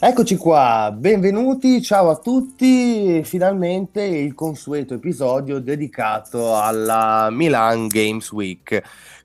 Eccoci qua, benvenuti, ciao a tutti, finalmente il consueto episodio dedicato alla Milan Games Week,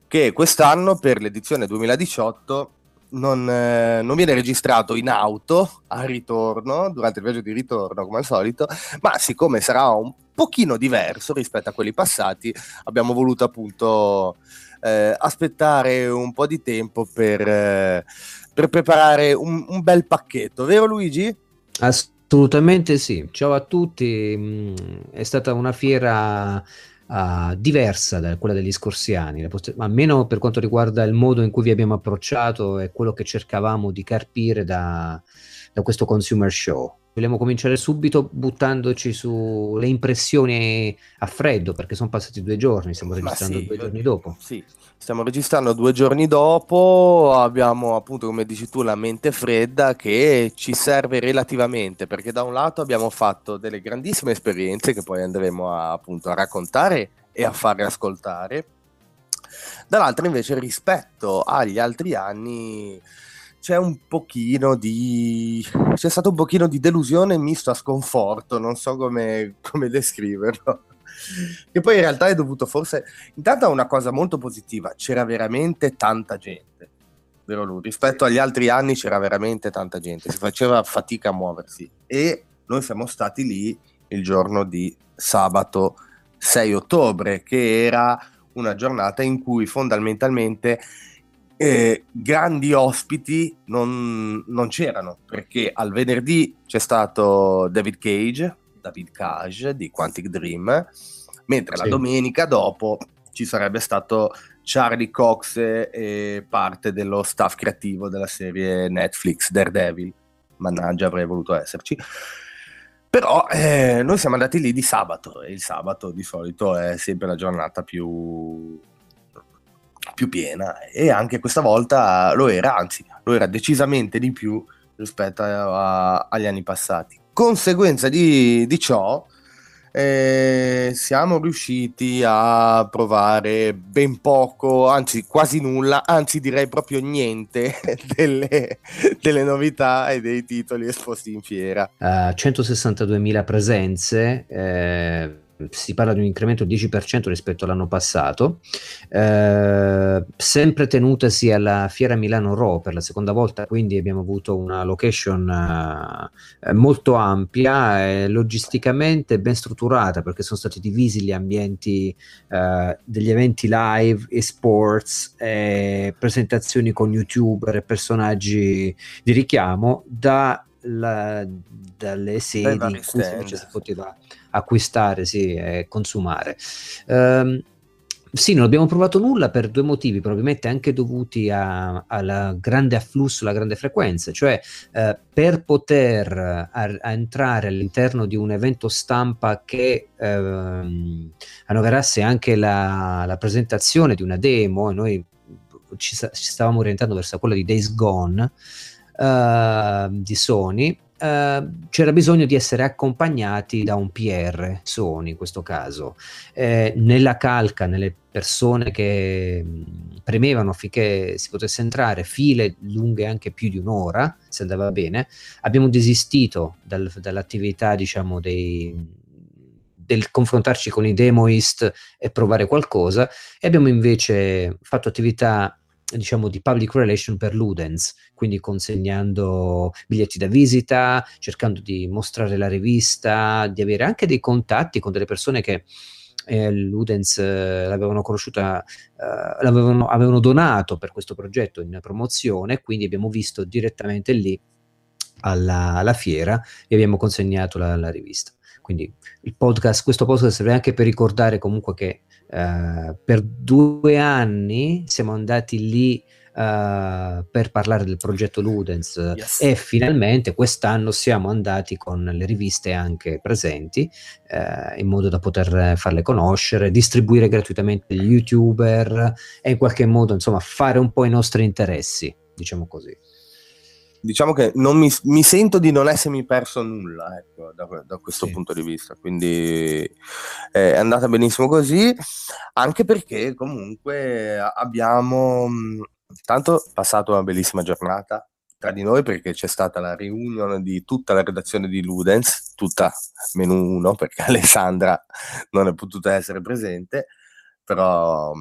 che quest'anno per l'edizione 2018 non, eh, non, viene registrato in auto al ritorno, durante il viaggio di ritorno come al solito, ma siccome sarà un pochino diverso rispetto a quelli passati, abbiamo voluto appunto eh, aspettare un po' di tempo per... Eh, per preparare un, un bel pacchetto, vero Luigi? Assolutamente sì. Ciao a tutti, mm, è stata una fiera uh, diversa da quella degli scorsi anni, almeno per quanto riguarda il modo in cui vi abbiamo approcciato e quello che cercavamo di carpire da, da questo consumer show. Vogliamo cominciare subito buttandoci sulle impressioni a freddo, perché sono passati due giorni, stiamo registrando sì, due giorni dopo. Sì, stiamo registrando due giorni dopo, abbiamo appunto, come dici tu, la mente fredda che ci serve relativamente, perché da un lato abbiamo fatto delle grandissime esperienze che poi andremo a, appunto a raccontare e a fare ascoltare, dall'altro invece rispetto agli altri anni c'è un pochino di c'è stato un pochino di delusione misto a sconforto, non so come, come descriverlo. Che poi in realtà è dovuto forse intanto a una cosa molto positiva, c'era veramente tanta gente. Vero lui? Rispetto agli altri anni c'era veramente tanta gente, si faceva fatica a muoversi e noi siamo stati lì il giorno di sabato 6 ottobre, che era una giornata in cui fondamentalmente eh, grandi ospiti non, non, c'erano perché al venerdì c'è stato David Cage, David Cage di Quantic Dream, mentre sì. la domenica dopo ci sarebbe stato Charlie Cox e parte dello staff creativo della serie Netflix Daredevil. Mannaggia, avrei voluto esserci. Però eh, noi siamo andati lì di sabato e il sabato di solito è sempre la giornata più più piena e anche questa volta lo era, anzi lo era decisamente di più rispetto a, a, agli anni passati. Conseguenza di, di ciò, eh, siamo riusciti a provare ben poco, anzi quasi nulla, anzi direi proprio niente delle, delle novità e dei titoli esposti in fiera. Uh, eh, 162.000 presenze. Eh si parla di un incremento del 10% rispetto all'anno passato, eh, sempre tenutasi alla Fiera Milano Raw per la seconda volta, quindi abbiamo avuto una location eh, molto ampia e logisticamente ben strutturata perché sono stati divisi gli ambienti eh, degli eventi live e sports, e presentazioni con youtuber e personaggi di richiamo da la, dalle sedi in cui si poteva acquistare sì, e consumare. Um, sì, non abbiamo provato nulla per due motivi, probabilmente anche dovuti al grande afflusso, alla grande frequenza, cioè eh, per poter a, a entrare all'interno di un evento stampa che eh, annoverasse anche la, la, presentazione di una demo, e noi ci, ci stavamo orientando verso quella di Days Gone, uh, di Sony, uh, c'era bisogno di essere accompagnati da un PR, Sony in questo caso. Eh, nella calca, nelle persone che mm, premevano affinché si potesse entrare, file lunghe anche più di un'ora, se andava bene, abbiamo desistito dal, dall'attività, diciamo, dei del confrontarci con i demoist e provare qualcosa e abbiamo invece fatto attività diciamo di public relation per Ludens, quindi consegnando biglietti da visita, cercando di mostrare la rivista, di avere anche dei contatti con delle persone che eh, Ludens eh, l'avevano conosciuta, eh, l'avevano avevano donato per questo progetto in promozione, quindi abbiamo visto direttamente lì alla, alla fiera e abbiamo consegnato la, la rivista. Quindi podcast, questo podcast serve anche per ricordare comunque che uh, per due anni siamo andati lì uh, per parlare del progetto Ludens yes. e finalmente quest'anno siamo andati con le riviste anche presenti uh, in modo da poter farle conoscere, distribuire gratuitamente gli youtuber e in qualche modo insomma fare un po' i nostri interessi, diciamo così diciamo che non mi, mi, sento di non essermi perso nulla ecco, da, da, questo sì. punto di vista. Quindi è andata benissimo così, anche perché comunque abbiamo tanto passato una bellissima giornata. tra di noi perché c'è stata la riunione di tutta la redazione di Ludens, tutta meno uno perché Alessandra non è potuta essere presente, però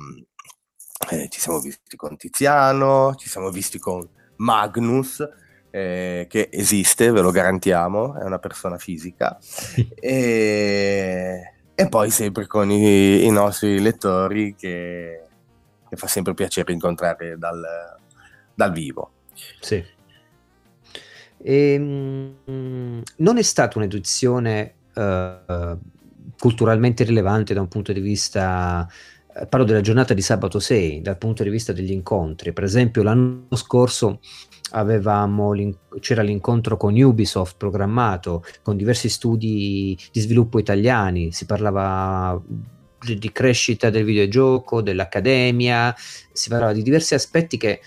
eh, ci siamo visti con Tiziano, ci siamo visti con Magnus, eh, che esiste, ve lo garantiamo, è una persona fisica, e, e, poi sempre con i, i nostri lettori che, che, fa sempre piacere incontrare dal, dal vivo. Sì. E, ehm, non è stata un'edizione uh, culturalmente rilevante da un punto di vista eh, parlo della giornata di sabato 6 dal punto di vista degli incontri. Per esempio, l'anno scorso l'in- c'era l'incontro con Ubisoft programmato, con diversi studi di sviluppo italiani, si parlava di, crescita del videogioco, dell'accademia, si parlava di diversi aspetti che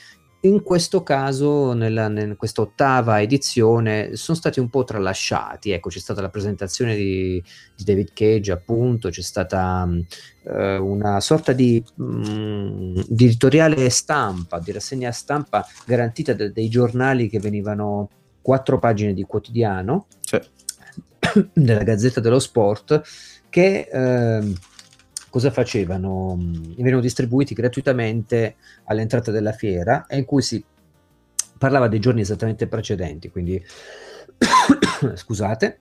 in questo caso, nella, in questa ottava edizione, sono stati un po' tralasciati. Ecco, c'è stata la presentazione di, di David Cage, appunto, c'è stata uh, una sorta di, um, di, editoriale stampa, di rassegna stampa garantita da, dai giornali che venivano quattro pagine di quotidiano cioè. della Gazzetta dello Sport che... Uh, cosa facevano? Venivano distribuiti gratuitamente all'entrata della fiera e in cui si parlava dei giorni esattamente precedenti, quindi scusate,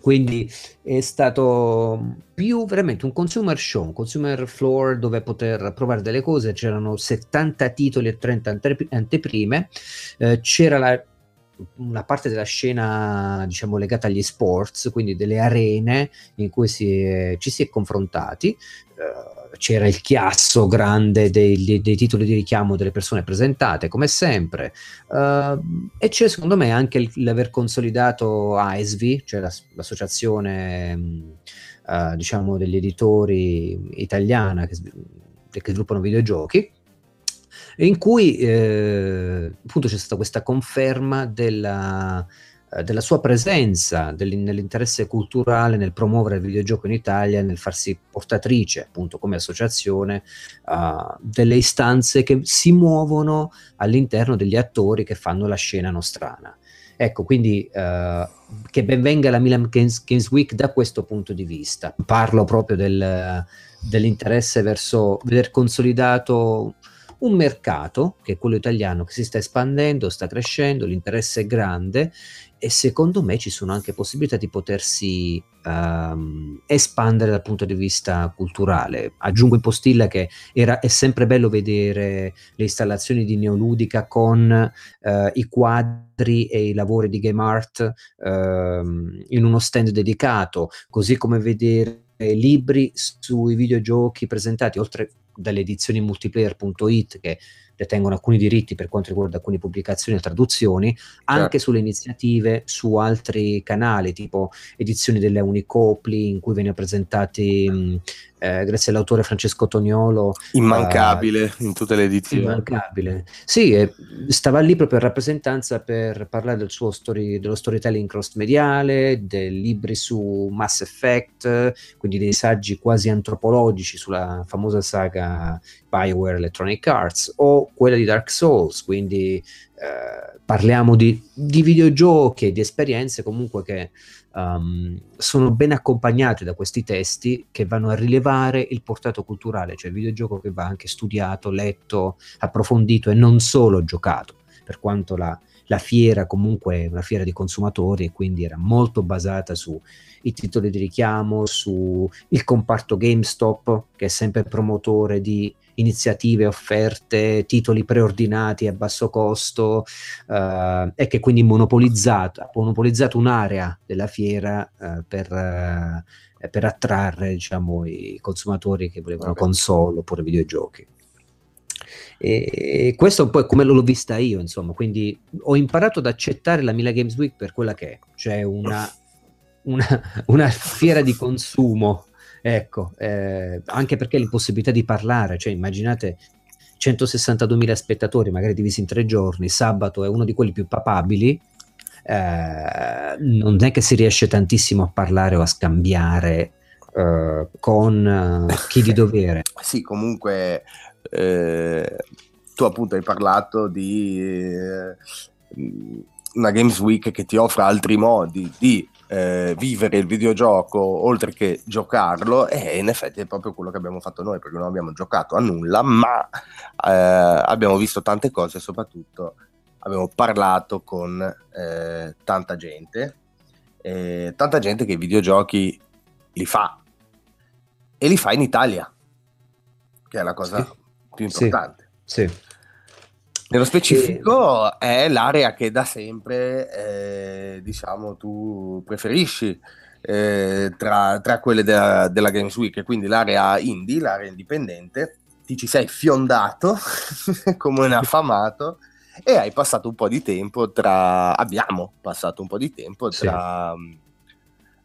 quindi è stato più veramente un consumer show, un consumer floor dove poter provare delle cose, c'erano 70 titoli e 30 anteprime, eh, c'era la una parte della scena diciamo legata agli sports, quindi delle arene in cui si ci si è confrontati. Uh, c'era il chiasso grande dei, dei, dei, titoli di richiamo delle persone presentate, come sempre. Uh, e c'è secondo me anche il, l'aver consolidato AESVI, cioè la, l'associazione uh, diciamo degli editori italiana che, che sviluppano videogiochi in cui eh, appunto c'è stata questa conferma della, eh, della sua presenza nell'interesse culturale, nel promuovere il videogioco in Italia, nel farsi portatrice appunto come associazione uh, delle istanze che si muovono all'interno degli attori che fanno la scena nostrana. Ecco, quindi uh, che benvenga la Milan Games, Games, Week da questo punto di vista. Parlo proprio del, dell'interesse verso veder consolidato un mercato, che è quello italiano, che si sta espandendo, sta crescendo, l'interesse è grande e secondo me ci sono anche possibilità di potersi um, espandere dal punto di vista culturale. Aggiungo in postilla che era, è sempre bello vedere le installazioni di Neoludica con uh, i quadri e i lavori di Game Art uh, in uno stand dedicato, così come vedere libri sui videogiochi presentati, oltre dalle edizioni multiplayer.it che detengono alcuni diritti per quanto riguarda alcune pubblicazioni e traduzioni, anche certo. sulle iniziative su altri canali, tipo edizioni delle Unicopli, in cui vengono presentati mh, eh, grazie all'autore Francesco Toniolo. Immancabile uh, in tutte le edizioni. Immancabile. Sì, eh, stava lì proprio in rappresentanza per parlare del suo story, dello storytelling cross-mediale, dei libri su Mass Effect, quindi dei saggi quasi antropologici sulla famosa saga Bioware Electronic Arts, o quella di Dark Souls, quindi eh, parliamo di, di videogiochi e di esperienze comunque che um, sono ben accompagnati da questi testi che vanno a rilevare il portato culturale, cioè il videogioco che va anche studiato, letto, approfondito e non solo giocato, per quanto la, la fiera comunque è una fiera di consumatori e quindi era molto basata sui titoli di richiamo, sul comparto GameStop che è sempre promotore di iniziative, offerte, titoli preordinati a basso costo eh, e che quindi monopolizzato, ha monopolizzato un'area della fiera eh, per, eh, per, attrarre diciamo, i consumatori che volevano okay. console oppure videogiochi. E questo un po' è come l'ho vista io, insomma, quindi ho imparato ad accettare la Mila Games Week per quella che è, cioè una, una, una fiera di consumo Ecco, eh, anche perché l'impossibilità di parlare, cioè immaginate 162.000 spettatori, magari divisi in tre giorni, sabato è uno di quelli più papabili, eh, non è che si riesce tantissimo a parlare o a scambiare eh, con eh, chi di dovere. Sì, comunque eh, tu appunto hai parlato di, una Games Week che ti offra altri modi di eh, vivere il videogioco oltre che giocarlo e in effetti è proprio quello che abbiamo fatto noi perché non abbiamo giocato a nulla ma eh, abbiamo visto tante cose e soprattutto abbiamo parlato con eh, tanta gente tanta gente che i videogiochi li fa e li fa in Italia che è la cosa sì. più importante sì. sì. Nello specifico e... è l'area che da sempre, eh, diciamo, tu preferisci eh, tra, tra, quelle della, della Games Week, quindi l'area indie, l'area indipendente, ti ci sei fiondato come un affamato e hai passato un po' di tempo tra, abbiamo passato un po' di tempo tra, sì.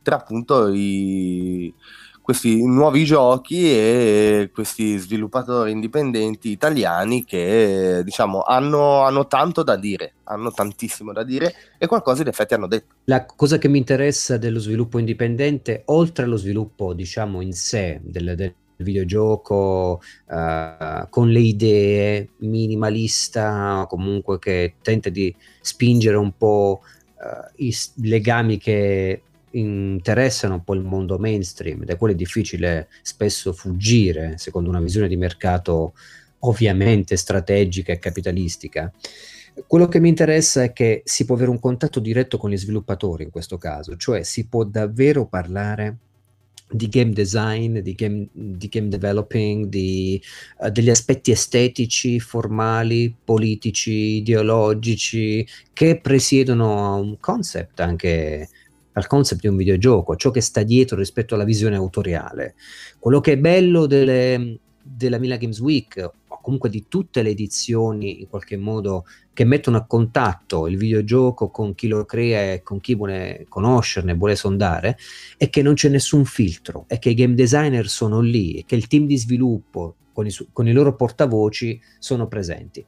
tra appunto i questi nuovi giochi e questi sviluppatori indipendenti italiani che diciamo hanno, hanno, tanto da dire, hanno tantissimo da dire e qualcosa in effetti hanno detto. La cosa che mi interessa dello sviluppo indipendente, oltre allo sviluppo diciamo in sé del, del videogioco uh, con le idee minimalista comunque che tenta di spingere un po' uh, i legami che interessano un po' il mondo mainstream, da quello è difficile spesso fuggire, secondo una visione di mercato ovviamente strategica e capitalistica. Quello che mi interessa è che si può avere un contatto diretto con gli sviluppatori in questo caso, cioè si può davvero parlare di game design, di game, di game developing, di, uh, degli aspetti estetici, formali, politici, ideologici che presiedono a un concept anche al concept di un videogioco, ciò che sta dietro rispetto alla visione autoriale. Quello che è bello delle, della Mila Games Week o comunque di tutte le edizioni in qualche modo che mettono a contatto il videogioco con chi lo crea e con chi vuole conoscerne, vuole sondare, è che non c'è nessun filtro, è che i game designer sono lì e che il team di sviluppo con i, con i loro portavoci sono presenti.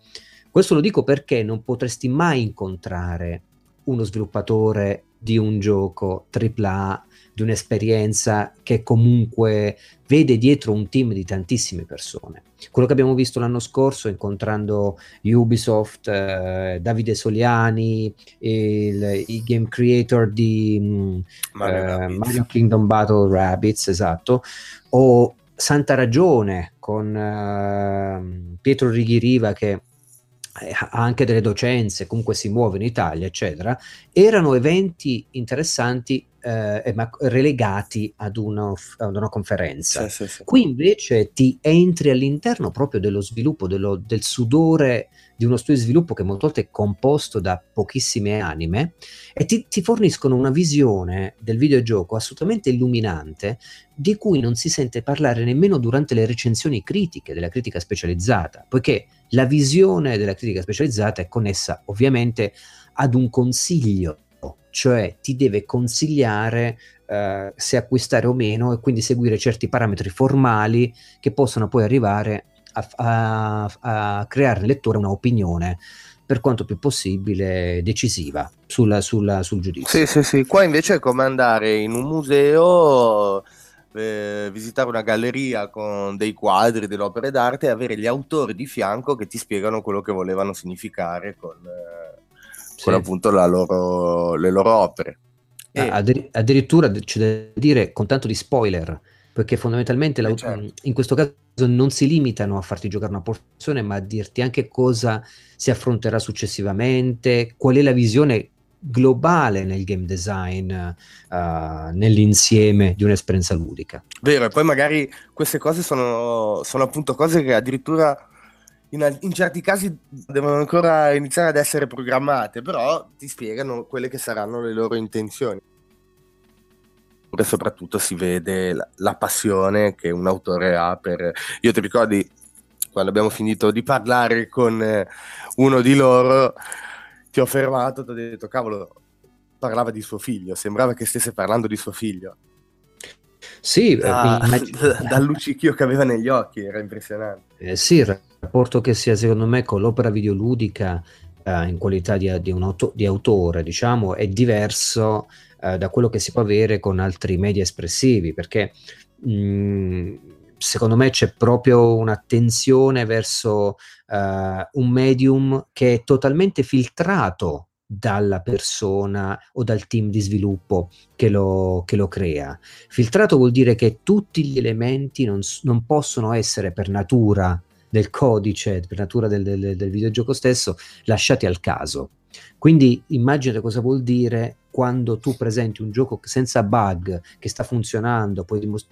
Questo lo dico perché non potresti mai incontrare uno sviluppatore di un gioco AAA, di un'esperienza che comunque vede dietro un team di tantissime persone. Quello che abbiamo visto l'anno scorso incontrando Ubisoft, eh, Davide Soliani, il, i game creator di mm, Mario, eh, Mario Kingdom Battle Rabbits, esatto, o Santa Ragione con eh, Pietro Righiriva che ha anche delle docenze, comunque si muove in Italia, eccetera, erano eventi interessanti eh, ma relegati ad, uno, ad una conferenza. Sì, sì, sì. Qui invece ti entri all'interno proprio dello sviluppo, dello, del sudore di uno studio di sviluppo che molte volte è composto da pochissime anime e ti, ti forniscono una visione del videogioco assolutamente illuminante di cui non si sente parlare nemmeno durante le recensioni critiche della critica specializzata, poiché la visione della critica specializzata è connessa ovviamente ad un consiglio, cioè ti deve consigliare uh, se acquistare o meno e quindi seguire certi parametri formali che possono poi arrivare a, a, a creare nel lettore un'opinione per quanto più possibile decisiva sulla, sulla, sul giudizio. Sì, sì, sì. Qua invece è come andare in un museo eh, visitare una galleria con dei quadri, delle opere d'arte e avere gli autori di fianco che ti spiegano quello che volevano significare con, eh, sì. con appunto loro, le loro opere. E... Addir- addirittura c'è da dire con tanto di spoiler, perché fondamentalmente eh certo. in questo caso non si limitano a farti giocare una porzione, ma a dirti anche cosa si affronterà successivamente, qual è la visione globale nel game design uh, nell'insieme di un'esperienza ludica. Vero, e poi magari queste cose sono, sono appunto cose che addirittura in, in, certi casi devono ancora iniziare ad essere programmate, però ti spiegano quelle che saranno le loro intenzioni. E soprattutto si vede la, la passione che un autore ha per... Io ti ricordi quando abbiamo finito di parlare con eh, uno di loro ti ho fermato, ti ho detto, cavolo, parlava di suo figlio, sembrava che stesse parlando di suo figlio. Sì, da, immag- dal luccichio che aveva negli occhi, era impressionante. Eh, sì, il rapporto che sia secondo me con l'opera videoludica eh, in qualità di, di, auto- di, autore, diciamo, è diverso eh, da quello che si può avere con altri media espressivi, perché mh, secondo me c'è proprio un'attenzione verso uh, un medium che è totalmente filtrato dalla persona o dal team di sviluppo che lo, che lo crea. Filtrato vuol dire che tutti gli elementi non, non possono essere per natura del codice, per natura del, del, del videogioco stesso, lasciati al caso. Quindi immagina cosa vuol dire quando tu presenti un gioco senza bug che sta funzionando, puoi dimos-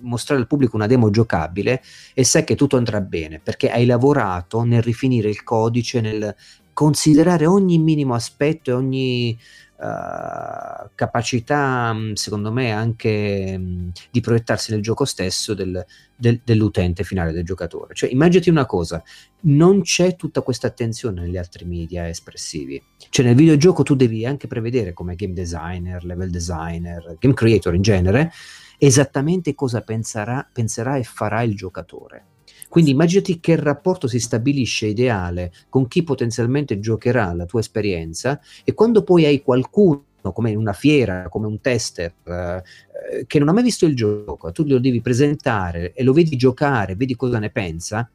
mostrare al pubblico una demo giocabile e sai che tutto andrà bene perché hai lavorato nel rifinire il codice, nel considerare ogni minimo aspetto e ogni uh, capacità, secondo me, anche mh, di proiettarsi nel gioco stesso del, del, dell'utente finale, del giocatore. Cioè, immaginati una cosa, non c'è tutta questa attenzione negli altri media espressivi. Cioè, nel videogioco tu devi anche prevedere come game designer, level designer, game creator in genere, esattamente cosa penserà, penserà e farà il giocatore quindi immaginati che rapporto si stabilisce ideale con chi potenzialmente giocherà la tua esperienza e quando poi hai qualcuno come in una fiera, come un tester eh, che non ha mai visto il gioco, tu lo devi presentare e lo vedi giocare, vedi cosa ne pensa,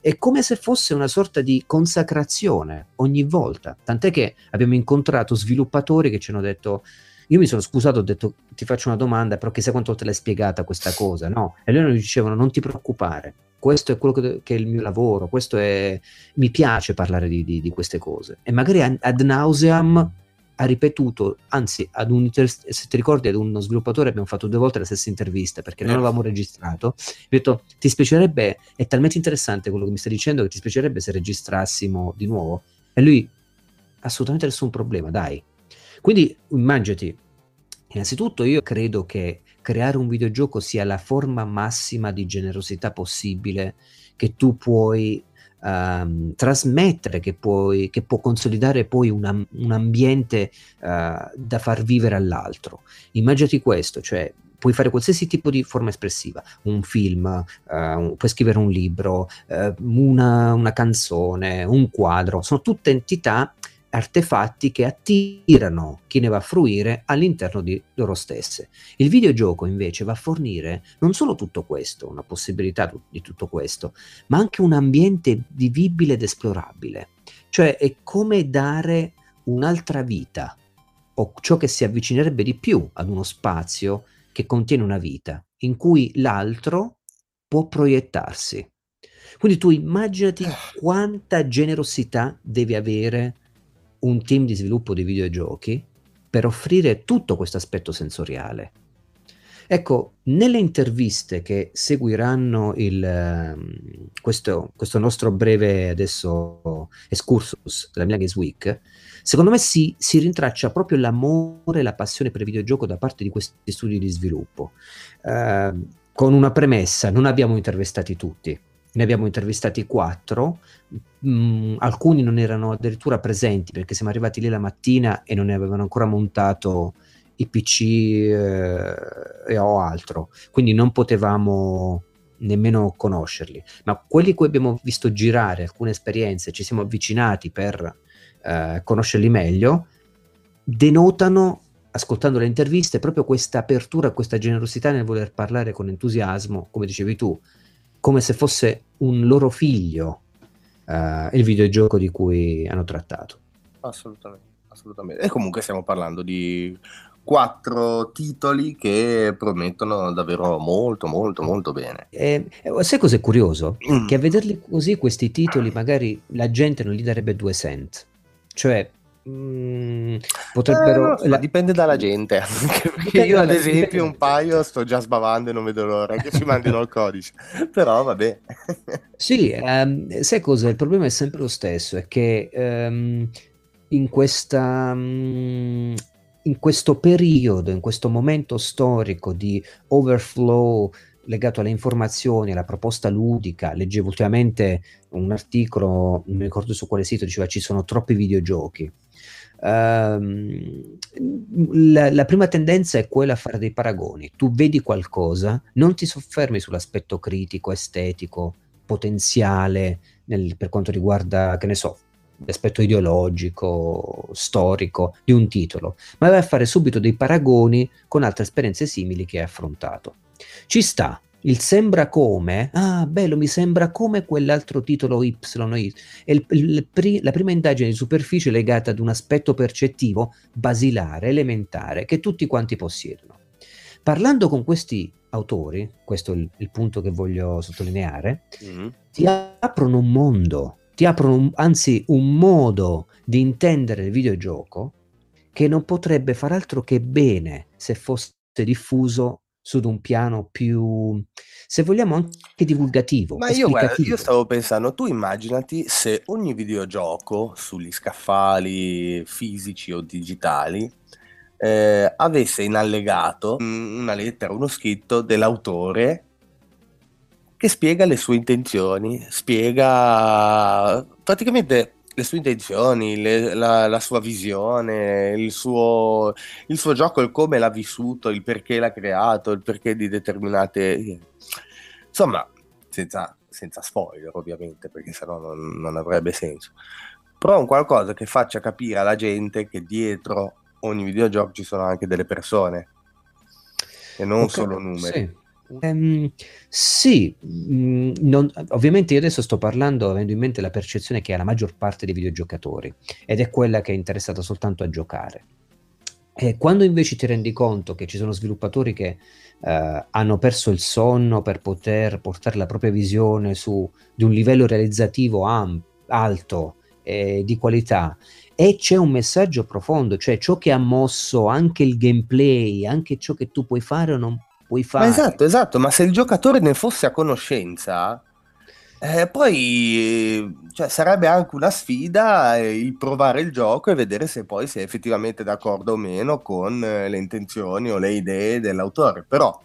è come se fosse una sorta di consacrazione ogni volta. Tant'è che abbiamo incontrato sviluppatori che ci hanno detto io mi sono scusato, ho detto ti faccio una domanda, però chissà quanto te l'hai spiegata questa cosa, no? E loro mi dicevano non ti preoccupare, questo è quello che, che, è il mio lavoro, questo è, mi piace parlare di, di, di queste cose. E magari ad nauseam ha ripetuto, anzi, ad un, se ti ricordi, ad uno sviluppatore abbiamo fatto due volte la stessa intervista perché non avevamo registrato. Mi ha detto: Ti spiacerebbe, è talmente interessante quello che mi stai dicendo che ti spiacerebbe se registrassimo di nuovo? E lui, assolutamente nessun problema, dai. Quindi immaginati, innanzitutto io credo che creare un videogioco sia la forma massima di generosità possibile che tu puoi um, trasmettere, che, puoi, che, può consolidare poi una, un ambiente uh, da far vivere all'altro. Immaginati questo, cioè puoi fare qualsiasi tipo di forma espressiva, un film, uh, puoi scrivere un libro, uh, una, una, canzone, un quadro, sono tutte entità artefatti che attirano chi ne va a fruire all'interno di loro stesse. Il videogioco invece va a fornire non solo tutto questo, una possibilità di tutto questo, ma anche un ambiente vivibile ed esplorabile. Cioè è come dare un'altra vita o ciò che si avvicinerebbe di più ad uno spazio che contiene una vita, in cui l'altro può proiettarsi. Quindi tu immaginati ah. quanta generosità devi avere un team di sviluppo di videogiochi per offrire tutto questo aspetto sensoriale. Ecco, nelle interviste che seguiranno il, ehm, questo, questo, nostro breve adesso excursus della Milan Games Week, secondo me si, si, rintraccia proprio l'amore e la passione per il videogioco da parte di questi studi di sviluppo. Eh, con una premessa, non abbiamo intervistati tutti, ne abbiamo intervistati quattro, mm, alcuni non erano addirittura presenti perché siamo arrivati lì la mattina e non ne avevano ancora montato i PC eh, o altro, quindi non potevamo nemmeno conoscerli, ma quelli che abbiamo visto girare alcune esperienze, ci siamo avvicinati per eh, conoscerli meglio, denotano ascoltando le interviste proprio questa apertura, questa generosità nel voler parlare con entusiasmo, come dicevi tu, come se fosse un loro figlio uh, il videogioco di cui hanno trattato. Assolutamente, assolutamente. E comunque stiamo parlando di quattro titoli che promettono davvero molto molto molto bene. E, sai cos'è curioso? Mm. Che a vederli così questi titoli magari la gente non gli darebbe due cent. Cioè Mm, potrebbero... Eh, la... Dipende dalla gente. Dipende io, ad esempio, dipende... un paio sto già sbavando e non vedo l'ora che ci mandino il codice. Però vabbè. sì, um, sai cosa? Il problema è sempre lo stesso: è che um, in questa. Um, in questo periodo, in questo momento storico di overflow legato alle informazioni, alla proposta ludica. Leggevo ultimamente un articolo, non mi ricordo su quale sito, diceva ci sono troppi videogiochi. Uh, la, la, prima tendenza è quella a fare dei paragoni. Tu vedi qualcosa, non ti soffermi sull'aspetto critico, estetico, potenziale nel, per quanto riguarda, che ne so, l'aspetto ideologico, storico di un titolo, ma vai a fare subito dei paragoni con altre esperienze simili che hai affrontato. Ci sta, il sembra come, ah bello, mi sembra come quell'altro titolo Y, è il, il, il, la prima indagine di superficie legata ad un aspetto percettivo basilare, elementare, che tutti quanti possiedono. Parlando con questi autori, questo è il, il punto che voglio sottolineare, mm-hmm. ti aprono un mondo, ti aprono un, anzi un modo di intendere il videogioco che non potrebbe far altro che bene se fosse diffuso su un piano più, se vogliamo, anche divulgativo. Ma io, guarda, io stavo pensando, tu immaginati se ogni videogioco sugli scaffali fisici o digitali eh, avesse in allegato una lettera, uno scritto dell'autore che spiega le sue intenzioni, spiega praticamente le sue intenzioni, le, la, la, sua visione, il suo, il suo, gioco, il come l'ha vissuto, il perché l'ha creato, il perché di determinate... Insomma, senza, senza spoiler ovviamente, perché sennò non, non avrebbe senso. Però un qualcosa che faccia capire alla gente che dietro ogni videogioco ci sono anche delle persone e non okay, solo numeri. Sì. Um, sì, mh, mm, non, ovviamente io adesso sto parlando avendo in mente la percezione che ha la maggior parte dei videogiocatori ed è quella che è interessata soltanto a giocare. E quando invece ti rendi conto che ci sono sviluppatori che uh, hanno perso il sonno per poter portare la propria visione su di un livello realizzativo am- alto e di qualità e c'è un messaggio profondo, cioè ciò che ha mosso anche il gameplay, anche ciò che tu puoi fare o non puoi fare. Ma esatto, esatto, ma se il giocatore ne fosse a conoscenza, eh, poi cioè, sarebbe anche una sfida eh, il provare il gioco e vedere se poi si è effettivamente d'accordo o meno con eh, le intenzioni o le idee dell'autore. Però,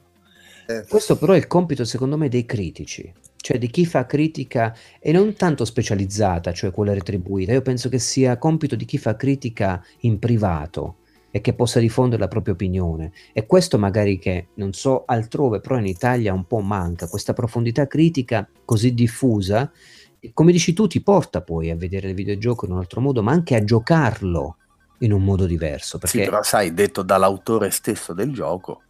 eh, Questo però è il compito, secondo me, dei critici, cioè di chi fa critica e non tanto specializzata, cioè quella retribuita. Io penso che sia compito di chi fa critica in privato e che possa diffondere la propria opinione. E questo magari che, non so, altrove, però in Italia un po' manca, questa profondità critica così diffusa, come dici tu, ti porta poi a vedere il videogioco in un altro modo, ma anche a giocarlo in un modo diverso. Perché... Sì, però sai, detto dall'autore stesso del gioco.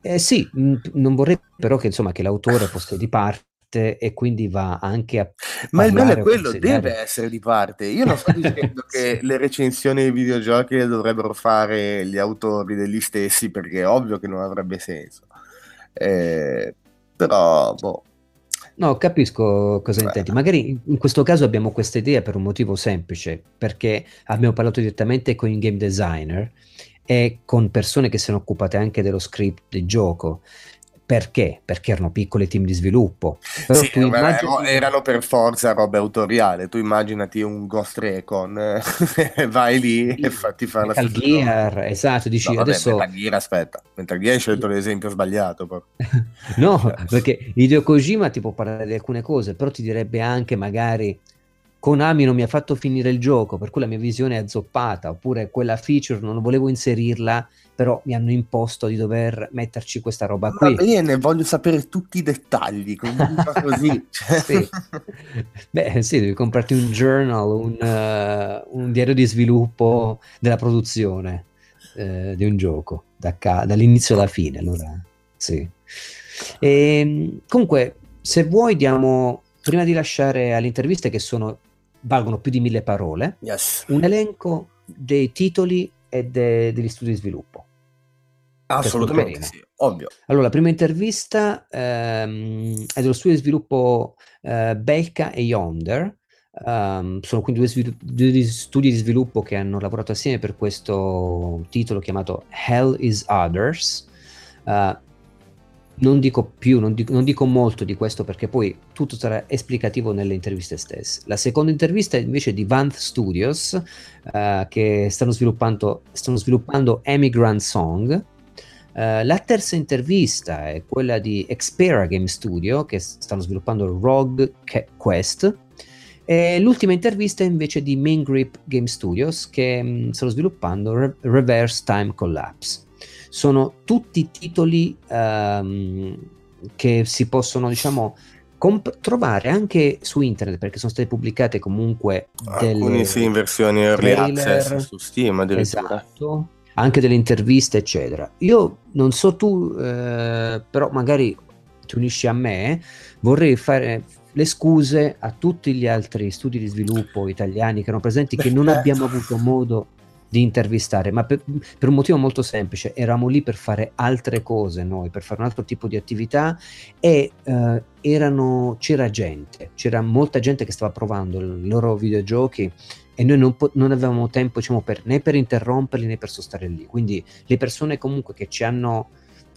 Eh sì, mh, non vorrei però che, insomma, che l'autore fosse di parte parte e quindi va anche a... Ma il bello è quello, deve essere di parte. Io non sto dicendo che le recensioni dei videogiochi le dovrebbero fare gli autori degli stessi perché è ovvio che non avrebbe senso. Eh, però, boh. No, capisco cosa Beh. intendi. Magari in questo caso abbiamo questa idea per un motivo semplice, perché abbiamo parlato direttamente con i game designer e con persone che si sono occupate anche dello script del gioco. Perché? Perché erano piccoli team di sviluppo. Però sì, immagini... erano per forza roba autoriale. Tu immaginati un Ghost Recon, vai lì e fatti fare la stessa Gear, cosa. esatto, dici no, vabbè, adesso... Metal Gear, aspetta, Metal Gear hai scelto l'esempio sbagliato. no, cioè. perché Hideo Kojima ti può parlare di alcune cose, però ti direbbe anche magari Konami non mi ha fatto finire il gioco, per cui la mia visione è azzoppata, oppure quella feature non volevo inserirla però mi hanno imposto di dover metterci questa roba qui. Va bene, voglio sapere tutti i dettagli, così. sì. Beh, sì, devi comprarti un journal, un, uh, un diario di sviluppo della produzione uh, di un gioco, da ca- dall'inizio alla fine, allora sì. E, ehm, comunque, se vuoi diamo, prima di lasciare alle interviste che sono, valgono più di mille parole, yes. un elenco dei titoli e de- degli studi di sviluppo. Assolutamente sì, ovvio. Allora, la prima intervista ehm, è dello studio di sviluppo eh, Belka e Yonder. Um, sono quindi due, svilu- due, studi di sviluppo che hanno lavorato assieme per questo titolo chiamato Hell is Others. Uh, non dico più, non dico, non dico, molto di questo perché poi tutto sarà esplicativo nelle interviste stesse. La seconda intervista è invece di Vanth Studios uh, che stanno sviluppando, stanno sviluppando Emigrant Song. Uh, la terza intervista è quella di Xpera Game Studio che stanno sviluppando Rogue Quest. E l'ultima intervista è invece di Main Grip Game Studios che mh, mm, stanno sviluppando Re- Reverse Time Collapse. Sono tutti titoli um, che si possono, diciamo, comp- trovare anche su internet perché sono state pubblicate comunque alcuni sì in versioni early trailer, access su Steam addirittura. Esatto anche delle interviste eccetera. Io non so tu eh, però magari ti unisci a me, vorrei fare le scuse a tutti gli altri studi di sviluppo italiani che erano presenti che non abbiamo avuto modo di intervistare, ma per, per, un motivo molto semplice, eravamo lì per fare altre cose noi, per fare un altro tipo di attività e eh, erano, c'era gente, c'era molta gente che stava provando i loro videogiochi e noi non, po- non avevamo tempo diciamo, per, né per interromperli né per sostare lì. Quindi le persone comunque che ci hanno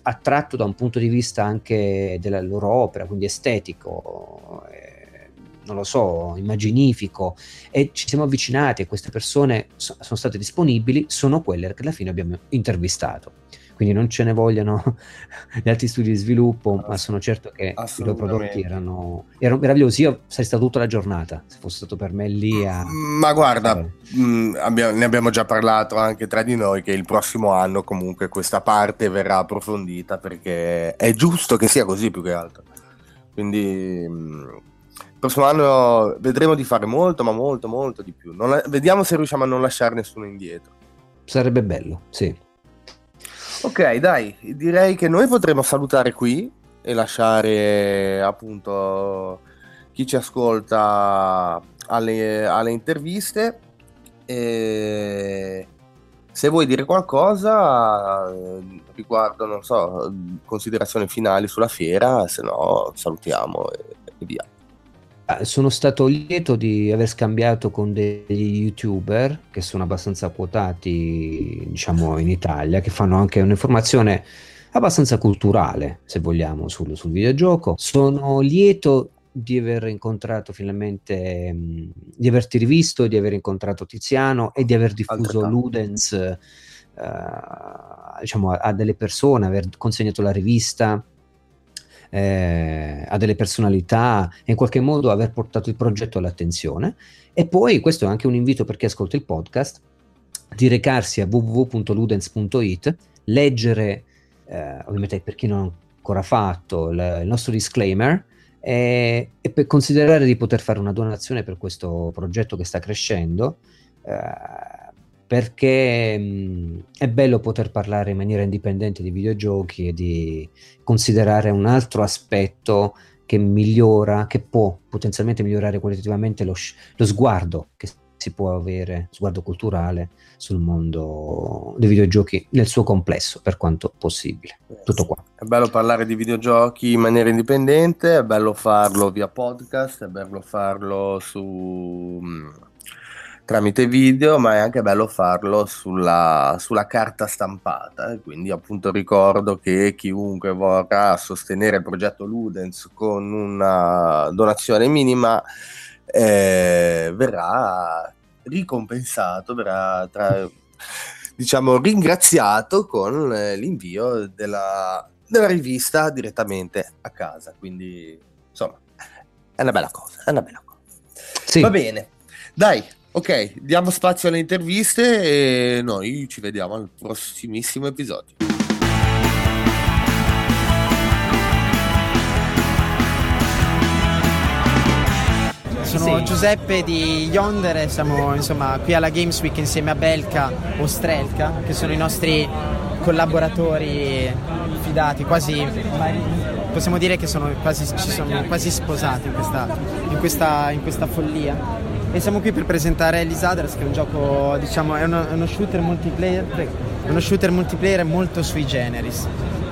attratto da un punto di vista anche della loro opera, quindi estetico, eh, non lo so, immaginifico, e ci siamo avvicinati e queste persone so- sono state disponibili, sono quelle che alla fine abbiamo intervistato quindi non ce ne vogliano gli altri studi di sviluppo, ma sono certo che i loro prodotti erano, erano, meravigliosi. Io sarei stato tutta la giornata, se fosse stato per me lì a... Ma guarda, mh, abbiamo, ne abbiamo già parlato anche tra di noi che il prossimo anno comunque questa parte verrà approfondita perché è giusto che sia così più che altro. Quindi... Mh, il prossimo anno vedremo di fare molto, ma molto, molto di più. Non, vediamo se riusciamo a non lasciare nessuno indietro. Sarebbe bello, sì. Ok, dai, direi che noi potremo salutare qui e lasciare appunto chi ci ascolta alle, alle interviste. E se vuoi dire qualcosa riguardo, non so, considerazioni finali sulla fiera, se no salutiamo e, e via. Ah, sono stato lieto di aver scambiato con degli youtuber che sono abbastanza quotati, diciamo, in Italia, che fanno anche un'informazione abbastanza culturale, se vogliamo, sul, sul videogioco. Sono lieto di aver incontrato finalmente, mh, di averti rivisto, di aver incontrato Tiziano e di aver diffuso Ludens uh, diciamo, a, a, delle persone, aver consegnato la rivista eh, a delle personalità e in qualche modo aver portato il progetto all'attenzione. E poi questo è anche un invito per chi ascolta il podcast di recarsi a www.ludens.it, leggere, eh, ovviamente per chi non ha ancora fatto, il, il nostro disclaimer e, e, per considerare di poter fare una donazione per questo progetto che sta crescendo. Eh, perché mh, è bello poter parlare in maniera indipendente di videogiochi e di considerare un altro aspetto che migliora, che può potenzialmente migliorare qualitativamente lo, lo sguardo che si può avere, sguardo culturale sul mondo dei videogiochi nel suo complesso, per quanto possibile. Tutto qua. È bello parlare di videogiochi in maniera indipendente, è bello farlo via podcast, è bello farlo su tramite video, ma è anche bello farlo sulla, sulla carta stampata. Quindi appunto ricordo che chiunque vorrà sostenere il progetto Ludens con una donazione minima eh, verrà ricompensato, verrà tra, diciamo ringraziato con l'invio della, della rivista direttamente a casa. Quindi insomma è una bella cosa, è una bella cosa. Sì. Va bene. Dai, Ok, diamo spazio alle interviste e noi ci vediamo al prossimissimo episodio. Sono sì. Giuseppe di Yonder e siamo insomma, qui alla Games Week insieme a Belka o Strelka, che sono i nostri collaboratori fidati, quasi possiamo dire che sono quasi, ci sono quasi sposati in questa, in questa, in questa follia e siamo qui per presentare Elisaders che è un gioco, diciamo, è uno, uno shooter multiplayer, uno shooter multiplayer molto sui generis.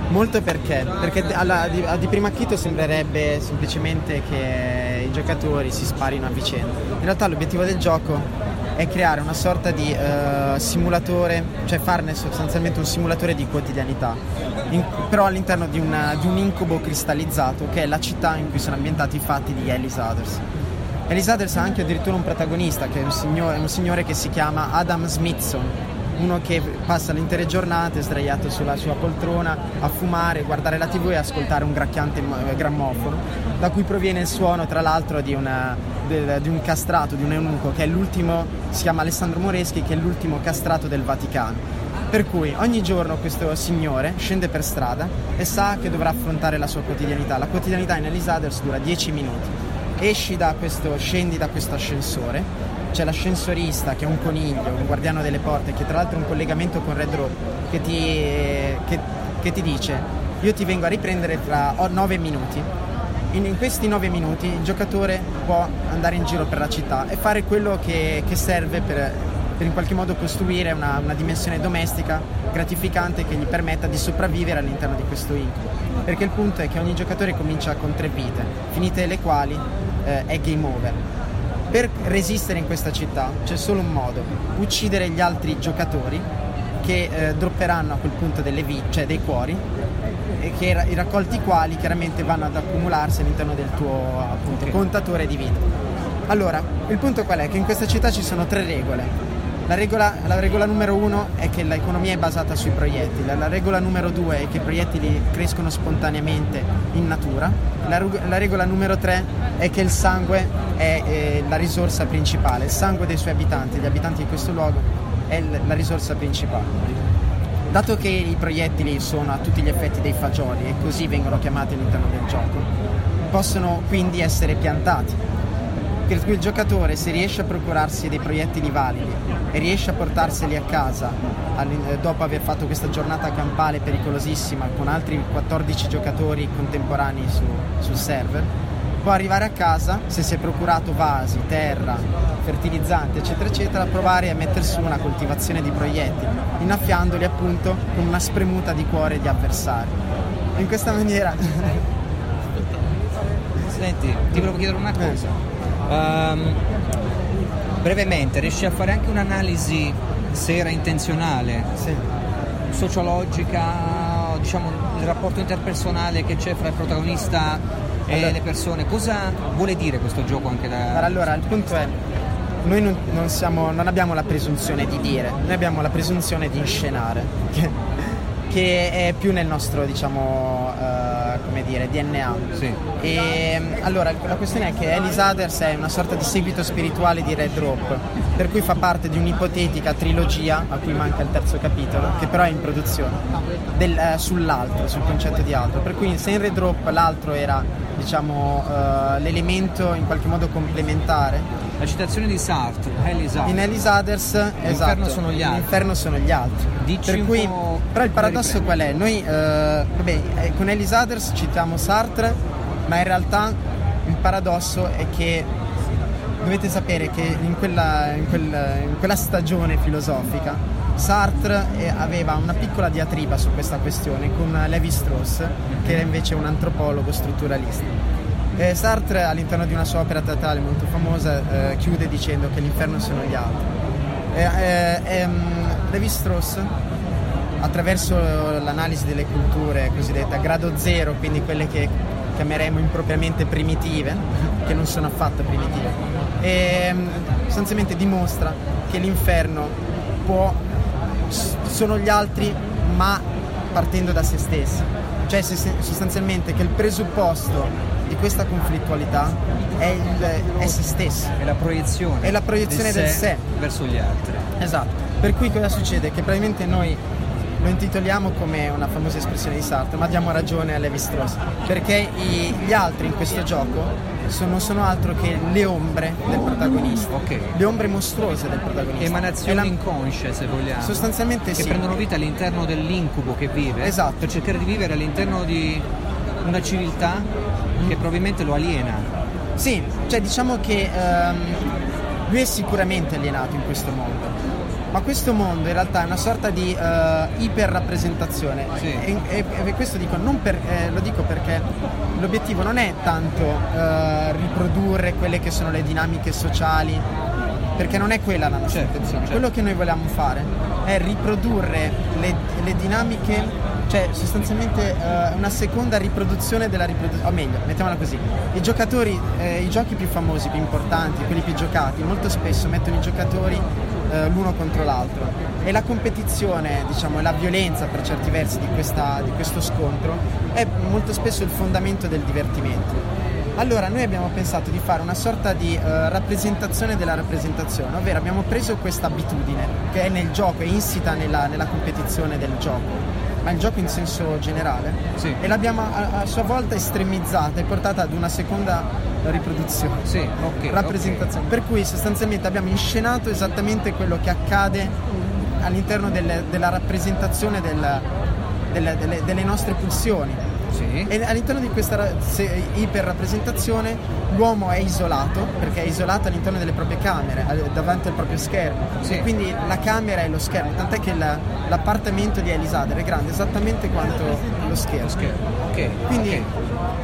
Molto perché? Perché alla, di, di, primo acchito sembrerebbe semplicemente che i giocatori si sparino a vicenda. In realtà l'obiettivo del gioco è creare una sorta di uh, simulatore, cioè farne sostanzialmente un simulatore di quotidianità, in, però all'interno di, una, di, un incubo cristallizzato che è la città in cui sono ambientati i fatti di Ellis Others. Elisaters ha anche addirittura un protagonista che è un signore, un signore che si chiama Adam Smithson, uno che passa le intere giornate sdraiato sulla sua poltrona a fumare, guardare la tv e ascoltare un gracchiante eh, grammofono, da cui proviene il suono tra l'altro di, una, de, di un castrato, di un eunuco, che è l'ultimo, si chiama Alessandro Moreschi, che è l'ultimo castrato del Vaticano. Per cui ogni giorno questo signore scende per strada e sa che dovrà affrontare la sua quotidianità. La quotidianità in Elisaters dura 10 minuti esci da questo, scendi da questo ascensore, c'è l'ascensorista che è un coniglio, un guardiano delle porte, che tra l'altro ha un collegamento con Red Row, che ti, che, che ti dice io ti vengo a riprendere tra 9 minuti. In, in, questi 9 minuti il giocatore può andare in giro per la città e fare quello che, che serve per, per, in qualche modo costruire una, una, dimensione domestica gratificante che gli permetta di sopravvivere all'interno di questo incubo. Perché il punto è che ogni giocatore comincia con tre vite, finite le quali eh, è game over. Per resistere in questa città c'è solo un modo, uccidere gli altri giocatori che eh, dropperanno a quel punto delle vite, cioè dei cuori, e che i raccolti quali chiaramente vanno ad accumularsi all'interno del tuo appunto, contatore di vita. Allora, il punto qual è? Che in questa città ci sono tre regole. La regola, la regola, numero uno è che l'economia è basata sui proiettili, la regola numero due è che i proiettili crescono spontaneamente in natura, la, la regola numero tre è che il sangue è eh, la risorsa principale, il sangue dei suoi abitanti, gli abitanti di questo luogo è l- la risorsa principale. Dato che i proiettili sono a tutti gli effetti dei fagioli e così vengono chiamati all'interno del gioco, possono quindi essere piantati per cui il giocatore se riesce a procurarsi dei proiettili validi e riesce a portarseli a casa eh, dopo aver fatto questa giornata campale pericolosissima con altri 14 giocatori contemporanei su, sul server, può arrivare a casa, se si è procurato vasi, terra, fertilizzanti, eccetera, eccetera, provare a mettere su una coltivazione di proiettili, innaffiandoli appunto con una spremuta di cuore di avversari. In questa maniera... Senti, ti volevo chiedere una cosa. Eh Um, brevemente, riesci a fare anche un'analisi se era intenzionale, sì. sociologica, diciamo il rapporto interpersonale che c'è fra il protagonista e allora, le persone. Cosa vuole dire questo gioco anche da... Allora, il punto è, noi non, non, siamo, non abbiamo la presunzione di dire, noi abbiamo la presunzione di inscenare, che, che è più nel nostro, diciamo... Come dire, DNA. Sì. E, allora, la questione è che Alice Others è una sorta di seguito spirituale di Red Rope, per cui fa parte di un'ipotetica trilogia, a cui manca il terzo capitolo, che però è in produzione, del, eh, sull'altro, sul concetto di altro. Per cui se in Red Rope l'altro era, diciamo, uh, l'elemento in qualche modo complementare, la citazione di Sartre, Alice In Alice Others, esatto. sono gli altri. L'inferno sono gli altri. Dici per cui, però il paradosso qual è? Noi eh, vabbè, eh, con Alice Others citiamo Sartre, ma in realtà il paradosso è che dovete sapere che in quella, in quella, in quella stagione filosofica Sartre eh, aveva una piccola diatriba su questa questione con Levi Strauss, che era invece un antropologo strutturalista. Eh, Sartre all'interno di una sua opera teatrale molto famosa eh, chiude dicendo che l'inferno sono gli altri. Eh, eh ehm, Levi Strauss attraverso l'analisi delle culture cosiddette a grado zero, quindi quelle che chiameremo impropriamente primitive, che non sono affatto primitive, e ehm, sostanzialmente dimostra che l'inferno può, sono gli altri ma partendo da se stessi, cioè sostanzialmente che il presupposto di questa conflittualità è, il, è se stesso. È la proiezione. È la proiezione del, del sé, verso gli altri. Esatto. Per cui cosa succede? Che probabilmente noi lo intitoliamo come una famosa espressione di Sartre, ma diamo ragione a Levi Strauss, perché i, gli altri in questo gioco sono, sono, altro che le ombre del protagonista, okay. le ombre mostruose del protagonista. Emanazioni la... inconsce, se vogliamo. Sostanzialmente che sì. Che prendono vita all'interno dell'incubo che vive, esatto. per cercare di vivere all'interno di una civiltà che probabilmente lo aliena. Sì, cioè diciamo che um, lui è sicuramente alienato in questo mondo, ma questo mondo in realtà è una sorta di uh, iperrappresentazione sì. e, e, e, questo dico, per, eh, lo dico perché l'obiettivo non è tanto uh, riprodurre quelle che sono le dinamiche sociali perché non è quella la nostra certo, intenzione. Certo. Quello che noi vogliamo fare è riprodurre le, le dinamiche cioè sostanzialmente uh, una seconda riproduzione della riproduzione, o meglio, mettiamola così, i giocatori, eh, i giochi più famosi, più importanti, quelli più giocati, molto spesso mettono i giocatori uh, l'uno contro l'altro e la competizione, diciamo, e la violenza per certi versi di, questa, di questo scontro è molto spesso il fondamento del divertimento. Allora noi abbiamo pensato di fare una sorta di uh, rappresentazione della rappresentazione, ovvero abbiamo preso questa abitudine che è nel gioco, è insita nella, nella competizione del gioco ma il gioco in senso generale sì. e l'abbiamo a, a, sua volta estremizzata e portata ad una seconda riproduzione, sì, okay, rappresentazione. Okay. Per cui sostanzialmente abbiamo inscenato esattamente quello che accade all'interno del, della rappresentazione del, delle, delle, delle nostre pulsioni. Sì. E all'interno di questa iperrappresentazione l'uomo è isolato, perché è isolato all'interno delle proprie camere, davanti al proprio schermo. Sì. Quindi la camera è lo schermo, tant'è che la, l'appartamento di Elisader è grande esattamente quanto lo schermo. Lo schermo. Okay. Quindi okay.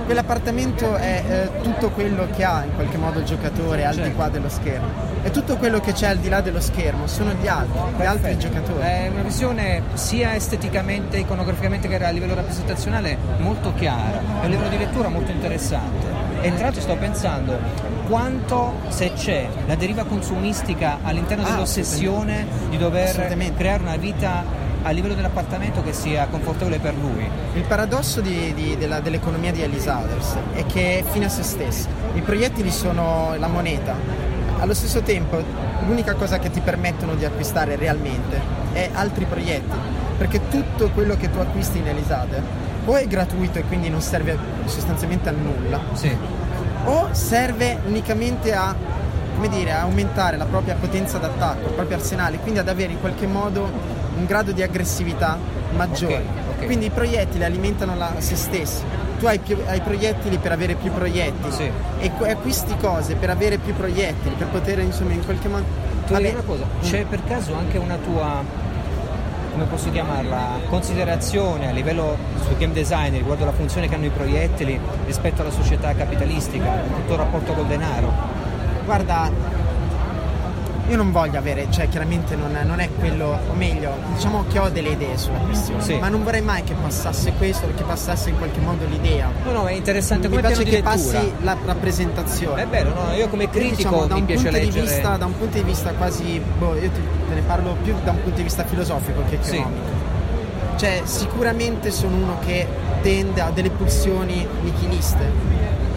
quell'appartamento è eh, tutto quello che ha in qualche modo il giocatore al certo. di qua dello schermo. E tutto quello che c'è al di là dello schermo sono gli altri, gli altri giocatori. È una visione sia esteticamente, iconograficamente che a livello rappresentazionale molto chiara, è un livello di lettura molto interessante. E tra l'altro sto pensando quanto se c'è la deriva consumistica all'interno ah, dell'ossessione di dover creare una vita a livello dell'appartamento che sia confortevole per lui. Il paradosso di, di, della, dell'economia di Ellis Others è che è fine a se stessa. I proiettili sono la moneta. Allo stesso tempo l'unica cosa che ti permettono di acquistare realmente è altri proiettili, perché tutto quello che tu acquisti in Elisader o è gratuito e quindi non serve sostanzialmente a nulla, sì. o serve unicamente a come dire, a aumentare la propria potenza d'attacco, il proprio arsenale, quindi ad avere in qualche modo un grado di aggressività maggiore. Okay, okay. Quindi i proiettili alimentano la, se stessi. Tu hai, più, hai, proiettili per avere più proiettili sì. e acquisti cose per avere più proiettili, per poter insomma in qualche modo... Tu Vabbè. una cosa, c'è per caso anche una tua come posso chiamarla, considerazione a livello sul game design riguardo la funzione che hanno i proiettili rispetto alla società capitalistica, tutto il rapporto col denaro? Guarda, io non voglio avere, cioè chiaramente non, non, è quello, o meglio, diciamo che ho delle idee sulla questione, sì. ma non vorrei mai che passasse questo o che passasse in qualche modo l'idea. No, no, è interessante mi come piace che passi la rappresentazione. È bello, no? Io come critico io, diciamo, mi piace leggere. Di vista, da un punto di vista quasi, boh, io te, te ne parlo più da un punto di vista filosofico che economico. Sì. Cioè, sicuramente sono uno che tende a delle pulsioni nichiliste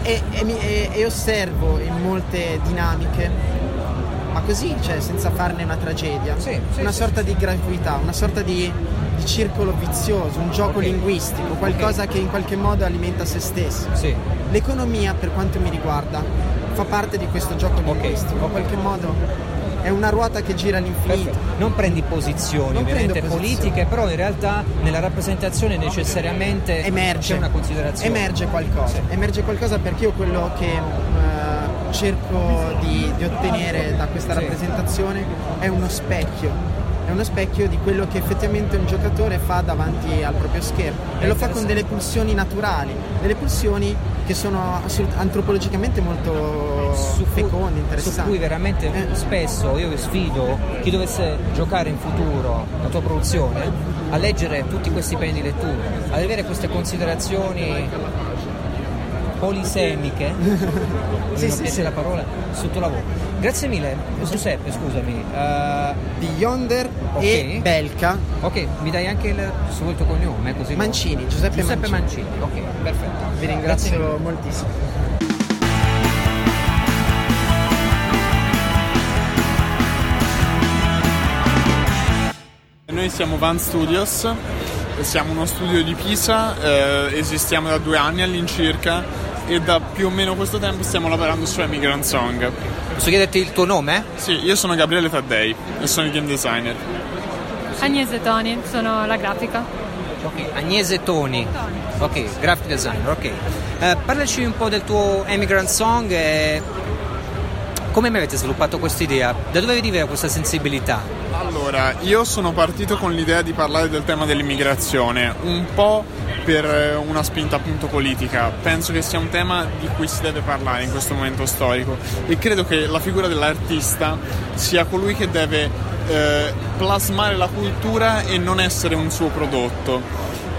e, e, e, e osservo in molte dinamiche ma così, cioè senza farne una tragedia. Sì, sì, una sì, sorta di gratuità, una sorta di, di circolo vizioso, un gioco okay. linguistico, qualcosa okay. che in qualche modo alimenta se stesso. L'economia, per quanto mi riguarda, fa parte di questo gioco linguistico, okay. in qualche modo è una ruota che gira all'infinito. Perfetto. Non prendi posizioni non ovviamente politiche, però in realtà nella rappresentazione necessariamente emerge, c'è una considerazione. Emerge qualcosa, emerge qualcosa perché io quello che cerco di, di, ottenere da questa rappresentazione è uno specchio è uno specchio di quello che effettivamente un giocatore fa davanti al proprio schermo e lo fa con delle pulsioni naturali, delle pulsioni che sono antropologicamente molto su fecondi, interessanti. Su cui veramente eh. spesso io sfido chi dovesse giocare in futuro la tua produzione a leggere tutti questi peni di lettura, ad avere queste considerazioni polisemiche, sì, non sì, sì. la parola, sotto lavoro. Grazie mille, Giuseppe, scusami. Uh, di Yonder okay. e Belka. Ok, mi dai anche il, se il tuo cognome, così. Mancini, Giuseppe, Giuseppe Mancini. Mancini. Ok, perfetto. Vi ringrazio moltissimo. Noi siamo Van Studios, siamo uno studio di Pisa, eh, esistiamo da due anni all'incirca e da più o meno questo tempo stiamo lavorando su Emigrant Song. Posso chiederti il tuo nome? Sì, io sono Gabriele Taddei e sono il game designer. Agnese Toni, sono la grafica. Ok, Agnese Toni. Ok, graphic designer, ok. Uh, parlaci un po' del tuo Emigrant Song e come mai avete sviluppato questa idea? Da dove veniva questa sensibilità? Allora, io sono partito con l'idea di parlare del tema dell'immigrazione, un po' per eh, una spinta appunto politica. Penso che sia un tema di cui si deve parlare in questo momento storico e credo che la figura dell'artista sia colui che deve eh, plasmare la cultura e non essere un suo prodotto.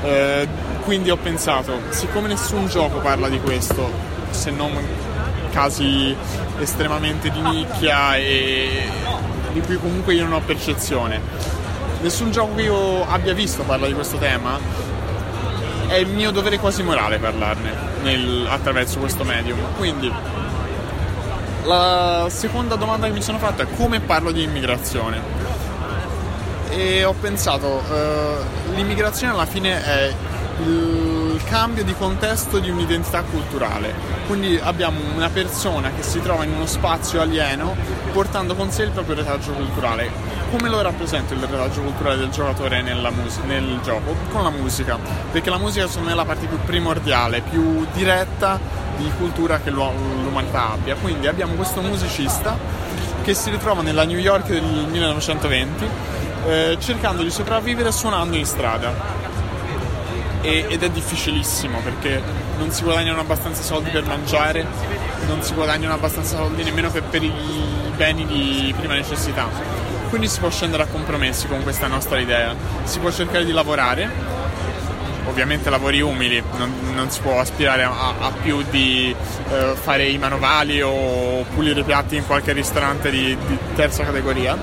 Eh, quindi ho pensato, siccome nessun gioco parla di questo, se non casi estremamente di nicchia e di cui comunque io non ho percezione, nessun gioco che io abbia visto parla di questo tema, è il mio dovere quasi morale parlarne nel, attraverso questo medium. Quindi la seconda domanda che mi sono fatta è come parlo di immigrazione. E ho pensato, uh, l'immigrazione alla fine è il il cambio di contesto di un'identità culturale. Quindi abbiamo una persona che si trova in uno spazio alieno portando con sé il proprio retaggio culturale. Come lo rappresenta il retaggio culturale del giocatore mus- nel gioco? Con la musica, perché la musica secondo me è la parte più primordiale, più diretta di cultura che l'umanità abbia. Quindi abbiamo questo musicista che si ritrova nella New York del 1920 eh, cercando di sopravvivere suonando in strada. E, ed è difficilissimo perché non si guadagnano abbastanza soldi per mangiare, non si guadagnano abbastanza soldi nemmeno per, per i beni di prima necessità. Quindi si può scendere a compromessi con questa nostra idea. Si può cercare di lavorare, ovviamente lavori umili, non, non si può aspirare a, a più di eh, fare i manovali o pulire i piatti in qualche ristorante di, di terza categoria.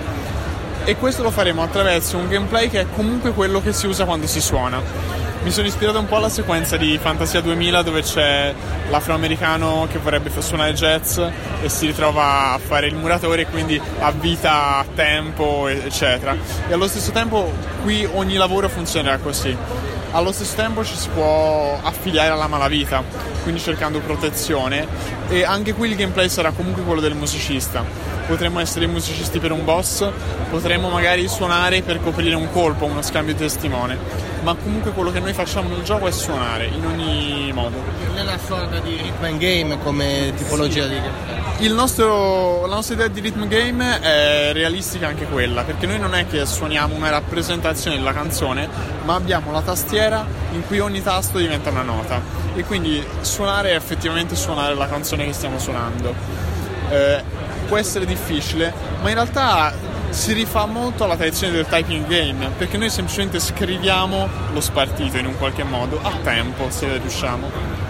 E questo lo faremo attraverso un gameplay che è comunque quello che si usa quando si suona mi sono ispirato un po' alla sequenza di Fantasia 2000 dove c'è l'afroamericano che vorrebbe suonare jazz e si ritrova a fare il muratore e quindi ha vita a tempo eccetera. E allo stesso tempo qui ogni lavoro funzionerà così. Allo stesso tempo ci si può affiliare alla malavita, quindi cercando protezione. E anche qui il gameplay sarà comunque quello del musicista. Potremmo essere musicisti per un boss, potremmo magari suonare per coprire un colpo, uno scambio di testimone, ma comunque quello che noi facciamo nel gioco è suonare in ogni modo. Nella sorta di rhythm and game come tipologia sì. di nostro, la nostra idea di rhythm game è realistica anche quella, perché noi non è che suoniamo una rappresentazione della canzone, ma abbiamo la tastiera in cui ogni tasto diventa una nota e quindi suonare è effettivamente suonare la canzone che stiamo suonando. Eh, può essere difficile, ma in realtà si rifà molto alla tradizione del typing game, perché noi semplicemente scriviamo lo spartito in un qualche modo, a tempo se riusciamo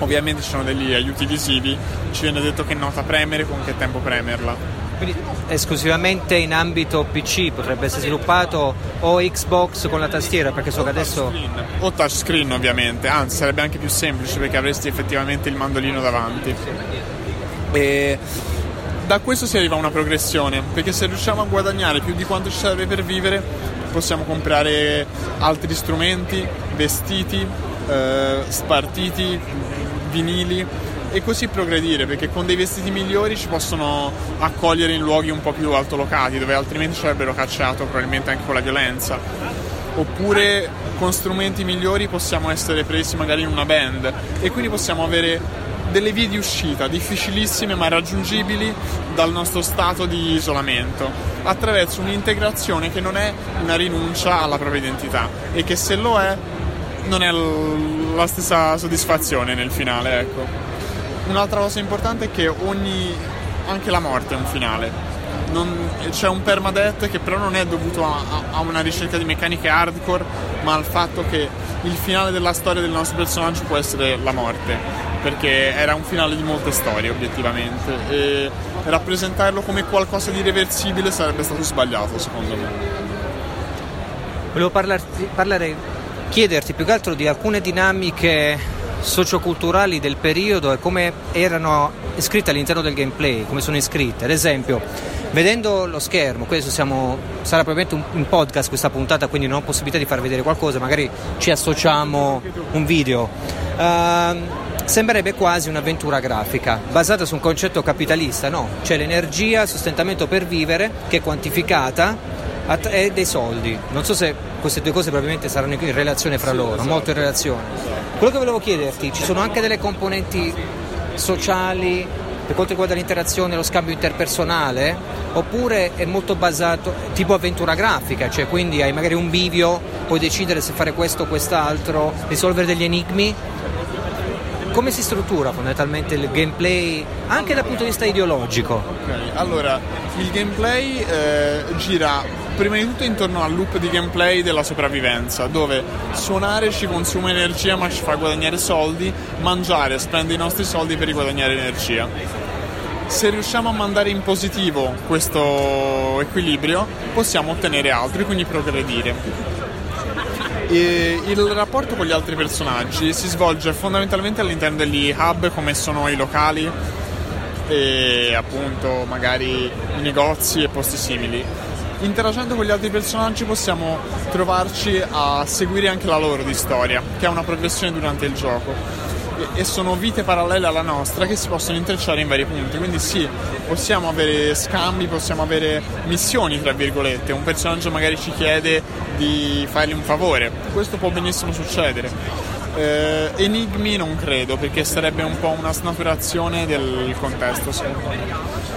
ovviamente ci sono degli aiuti visivi, ci viene detto che nota premere, con che tempo premerla. Quindi esclusivamente in ambito PC potrebbe essere sviluppato o Xbox con la tastiera perché so che adesso... O touchscreen ovviamente, anzi sarebbe anche più semplice perché avresti effettivamente il mandolino davanti. E da questo si arriva a una progressione perché se riusciamo a guadagnare più di quanto ci serve per vivere possiamo comprare altri strumenti, vestiti, eh, spartiti, vinili e così progredire perché con dei vestiti migliori ci possono accogliere in luoghi un po' più altolocati dove altrimenti ci avrebbero cacciato probabilmente anche con la violenza. Oppure con strumenti migliori possiamo essere presi magari in una band e quindi possiamo avere delle vie di uscita difficilissime ma raggiungibili dal nostro stato di isolamento attraverso un'integrazione che non è una rinuncia alla propria identità e che se lo è non è la stessa soddisfazione nel finale, ecco. Un'altra cosa importante è che ogni anche la morte è un finale. Non, c'è un permadeath che però non è dovuto a, a, una ricerca di meccaniche hardcore, ma al fatto che il finale della storia del nostro personaggio può essere la morte, perché era un finale di molte storie obiettivamente e rappresentarlo come qualcosa di irreversibile sarebbe stato sbagliato secondo me. Volevo parlarti, parlare chiederti più che altro di alcune dinamiche socioculturali del periodo e come erano iscritte all'interno del gameplay, come sono iscritte. Ad esempio, vedendo lo schermo, questo siamo, sarà probabilmente un, un, podcast questa puntata, quindi non ho possibilità di far vedere qualcosa, magari ci associamo un video. Uh, sembrerebbe quasi un'avventura grafica, basata su un concetto capitalista, no? C'è l'energia, il sostentamento per vivere, che è quantificata e dei soldi. Non so se queste due cose probabilmente saranno in relazione fra loro, esatto. molto in relazione. Quello che volevo chiederti, ci sono anche delle componenti sociali per quanto riguarda l'interazione, lo scambio interpersonale, oppure è molto basato tipo avventura grafica, cioè quindi hai magari un bivio, puoi decidere se fare questo o quest'altro, risolvere degli enigmi. Come si struttura fondamentalmente il gameplay anche dal punto di vista ideologico? Ok, allora il gameplay eh, gira prima di tutto intorno al loop di gameplay della sopravvivenza, dove suonare ci consuma energia ma ci fa guadagnare soldi, mangiare spende i nostri soldi per riguadagnare energia. Se riusciamo a mandare in positivo questo equilibrio, possiamo ottenere altro e quindi progredire. E il rapporto con gli altri personaggi si svolge fondamentalmente all'interno degli hub come sono i locali e appunto magari i negozi e posti simili interagendo con gli altri personaggi possiamo trovarci a seguire anche la loro di storia, che è una progressione durante il gioco e sono vite parallele alla nostra che si possono intrecciare in vari punti. Quindi sì, possiamo avere scambi, possiamo avere missioni, tra virgolette. Un personaggio magari ci chiede di fargli un favore. Questo può benissimo succedere. Eh, enigmi non credo, perché sarebbe un po' una snaturazione del contesto, secondo me.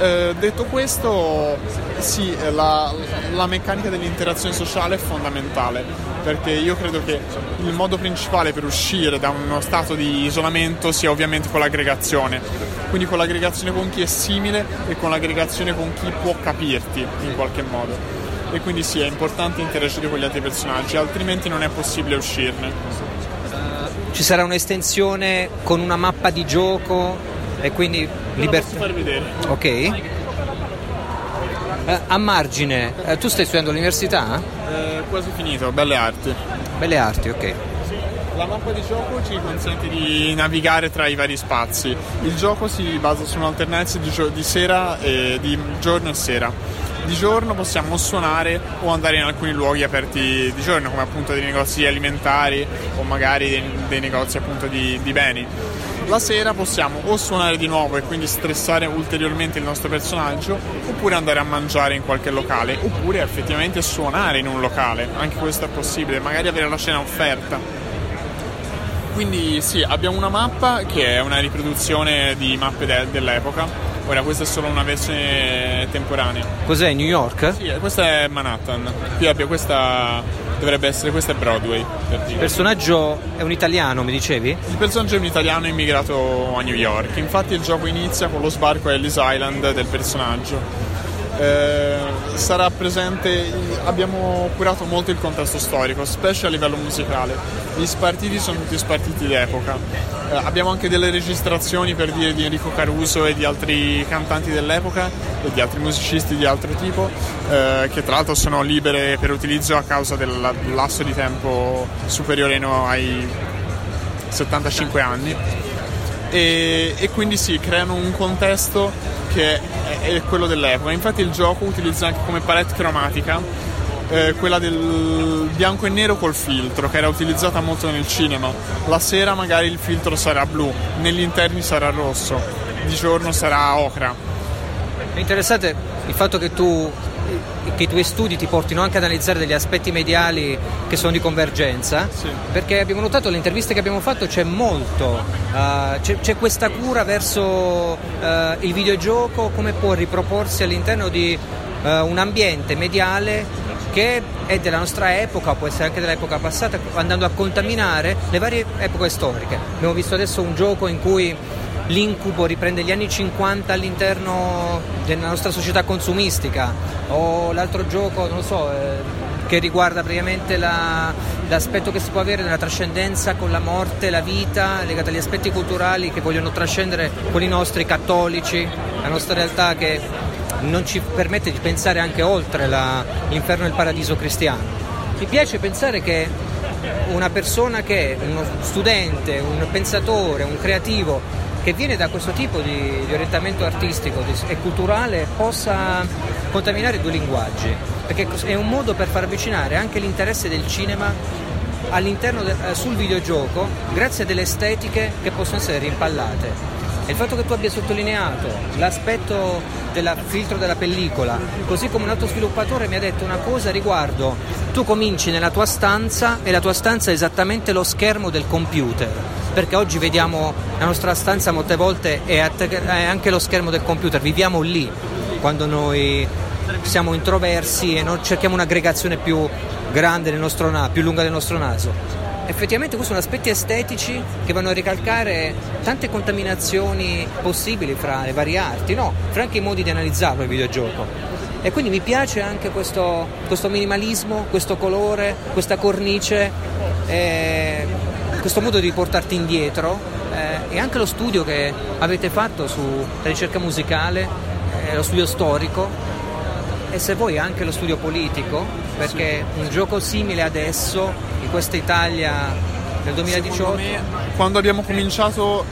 Eh, detto questo, sì, la, la, meccanica dell'interazione sociale è fondamentale perché io credo che il modo principale per uscire da uno stato di isolamento sia ovviamente con l'aggregazione, quindi con l'aggregazione con chi è simile e con l'aggregazione con chi può capirti in qualche modo. E quindi sì, è importante interagire con gli altri personaggi, altrimenti non è possibile uscirne. Ci sarà un'estensione con una mappa di gioco e quindi libertà. far vedere. Ok. Eh, a margine, eh, tu stai studiando all'università? Eh, quasi finito, Belle Arti. Belle Arti, ok. La mappa di gioco ci consente di navigare tra i vari spazi. Il gioco si basa su un'alternanza di, gio- di, sera e di giorno e sera. Di giorno possiamo suonare o andare in alcuni luoghi aperti di giorno, come appunto dei negozi alimentari o magari dei, dei negozi appunto di, di beni la sera possiamo o suonare di nuovo e quindi stressare ulteriormente il nostro personaggio, oppure andare a mangiare in qualche locale, oppure effettivamente suonare in un locale, anche questo è possibile, magari avere la scena offerta. Quindi sì, abbiamo una mappa che è una riproduzione di mappe de- dell'epoca. Ora questa è solo una versione temporanea. Cos'è New York? Sì, questa è Manhattan. Qui abbiamo questa dovrebbe essere questo è Broadway. Il personaggio è un italiano, mi dicevi? Il personaggio è un italiano immigrato a New York. Infatti il gioco inizia con lo sbarco a Ellis Island del personaggio. Eh, sarà presente, abbiamo curato molto il contesto storico, specie a livello musicale. Gli spartiti sono tutti spartiti d'epoca. Eh, abbiamo anche delle registrazioni per dire di Enrico Caruso e di altri cantanti dell'epoca e di altri musicisti di altro tipo, eh, che tra l'altro sono libere per utilizzo a causa del lasso di tempo superiore no, ai 75 anni. E, e, quindi sì, creano un contesto che è, è, quello dell'epoca. Infatti il gioco utilizza anche come palette cromatica eh, quella del bianco e nero col filtro, che era utilizzata molto nel cinema. La sera magari il filtro sarà blu, negli interni sarà rosso, di giorno sarà ocra. È interessante il fatto che tu che i tuoi studi ti portino anche ad analizzare degli aspetti mediali che sono di convergenza, sì. perché abbiamo notato nelle interviste che abbiamo fatto c'è molto, uh, c'è, c'è, questa cura verso uh, il videogioco, come può riproporsi all'interno di uh, un ambiente mediale che è della nostra epoca, può essere anche dell'epoca passata, andando a contaminare le varie epoche storiche. Abbiamo visto adesso un gioco in cui l'incubo riprende gli anni 50 all'interno della nostra società consumistica o l'altro gioco, non lo so, eh, che riguarda praticamente la, l'aspetto che si può avere nella trascendenza con la morte, la vita, legata agli aspetti culturali che vogliono trascendere con i nostri cattolici, la nostra realtà che non ci permette di pensare anche oltre la, l'inferno e il paradiso cristiano. Mi piace pensare che una persona che uno studente, un pensatore, un creativo che viene da questo tipo di, di orientamento artistico e culturale possa contaminare due linguaggi, perché è un modo per far avvicinare anche l'interesse del cinema all'interno de, eh, sul videogioco grazie a delle estetiche che possono essere rimpallate. Il fatto che tu abbia sottolineato l'aspetto del filtro della pellicola, così come un altro sviluppatore mi ha detto una cosa riguardo, tu cominci nella tua stanza e la tua stanza è esattamente lo schermo del computer perché oggi vediamo la nostra stanza molte volte è, anche lo schermo del computer, viviamo lì quando noi siamo introversi e non cerchiamo un'aggregazione più grande del nostro naso, più lunga del nostro naso. Effettivamente questi sono aspetti estetici che vanno a ricalcare tante contaminazioni possibili fra le varie arti, no? fra anche i modi di analizzarlo il videogioco. E quindi mi piace anche questo, questo minimalismo, questo colore, questa cornice. Eh, questo modo di portarti indietro eh, e anche lo studio che avete fatto sulla ricerca musicale, eh, lo studio storico e se vuoi anche lo studio politico, perché sì. un gioco simile adesso, in questa Italia nel 2018... Me, quando abbiamo cominciato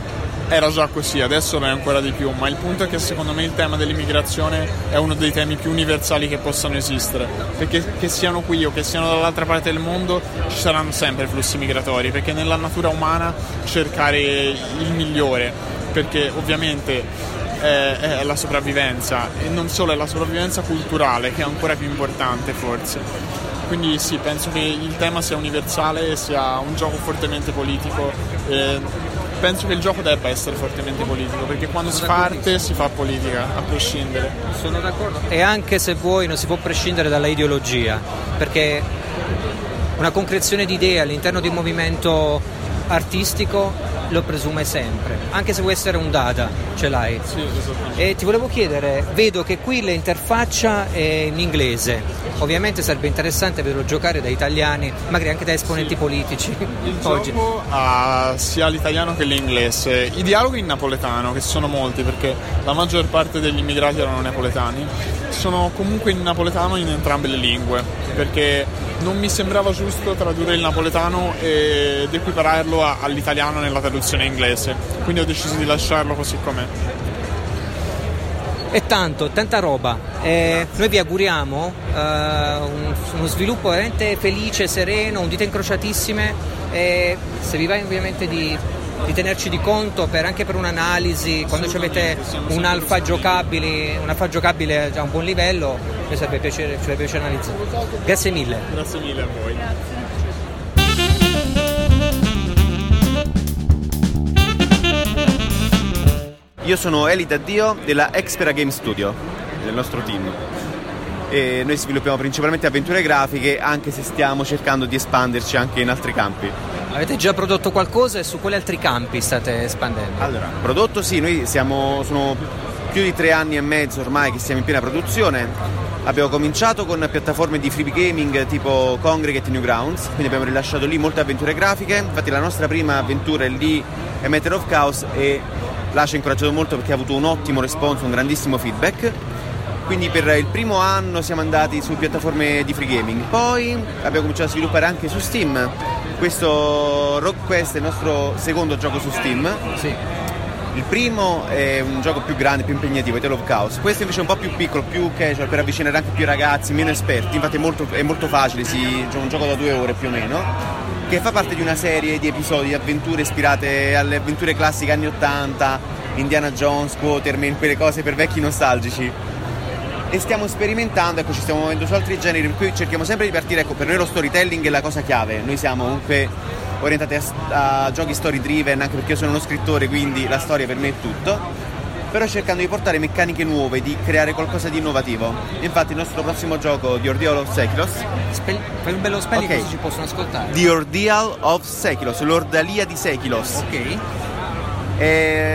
era già così, adesso lo è ancora di più, ma il punto è che secondo me il tema dell'immigrazione è uno dei temi più universali che possano esistere, perché che siano qui o che siano dall'altra parte del mondo ci saranno sempre flussi migratori, perché nella natura umana cercare il migliore, perché ovviamente è, è la sopravvivenza e non solo è la sopravvivenza culturale che è ancora più importante forse. Quindi sì, penso che il tema sia universale e sia un gioco fortemente politico. Penso che il gioco debba essere fortemente politico, perché quando si parte si fa politica, a prescindere. Sono d'accordo. E anche se vuoi non si può prescindere dalla ideologia, perché una concrezione di idee all'interno di un movimento artistico lo presume sempre, anche se vuoi essere un data, ce l'hai. Sì. E ti volevo chiedere, vedo che qui l'interfaccia è in inglese, ovviamente sarebbe interessante vederlo giocare da italiani, magari anche da esponenti Sì. politici. Il Oggi. gioco ha sia l'italiano che l'inglese, i dialoghi in napoletano, che sono molti perché la maggior parte degli immigrati erano napoletani, sono comunque in napoletano in entrambe le lingue, perché non mi sembrava giusto tradurre il napoletano ed equipararlo a- all'italiano nella traduzione inglese, quindi ho deciso di lasciarlo così com'è. E tanto, tanta roba. Eh, noi vi auguriamo eh, un- uno sviluppo veramente felice, sereno, un dita incrociatissime e se vi va ovviamente di, di tenerci di conto per- anche per un'analisi, quando ci avete un alfa giocabile, un alfa giocabile a un buon livello, mi sarebbe piacere, ci sarebbe piacere analizzare. Grazie mille. Grazie mille a voi. Io sono Eli Daddio della Expera Game Studio, del nostro team. E noi sviluppiamo principalmente avventure grafiche, anche se stiamo cercando di espanderci anche in altri campi. Avete già prodotto qualcosa e su quali altri campi state espandendo? Allora, prodotto sì, noi siamo, sono più di tre anni e mezzo ormai che siamo in piena produzione. Abbiamo cominciato con piattaforme di free gaming tipo Congregate Newgrounds, quindi abbiamo rilasciato lì molte avventure grafiche. Infatti la nostra prima avventura è lì, è Matter of Chaos e là ci ha incoraggiato molto perché ha avuto un ottimo response, un grandissimo feedback. Quindi per il primo anno siamo andati su piattaforme di free gaming, poi abbiamo cominciato a sviluppare anche su Steam. Questo Rock Quest è il nostro secondo gioco su Steam. Sì. Il primo è un gioco più grande, più impegnativo, è Tale of Chaos. Questo invece è un po' più piccolo, più casual, per avvicinare anche più ragazzi, meno esperti. Infatti è molto, è molto facile, si, è un gioco da due ore più o meno, che fa parte di una serie di episodi, di avventure ispirate alle avventure classiche anni 80, Indiana Jones, Quatermain, quelle cose per vecchi nostalgici. E stiamo sperimentando, ecco, ci stiamo muovendo su altri generi, per cui cerchiamo sempre di partire, ecco, per noi lo storytelling è la cosa chiave. Noi siamo comunque orientati a, a giochi story driven, anche perché io sono uno scrittore, quindi la storia per me è tutto. Però cercando di portare meccaniche nuove, di creare qualcosa di innovativo. Infatti il nostro prossimo gioco, The Ordeal of Sekilos, fai un bello spelling Ok. così ci possono ascoltare. The Ordeal of Sekilos, l'ordalia di Sekilos. Ok. È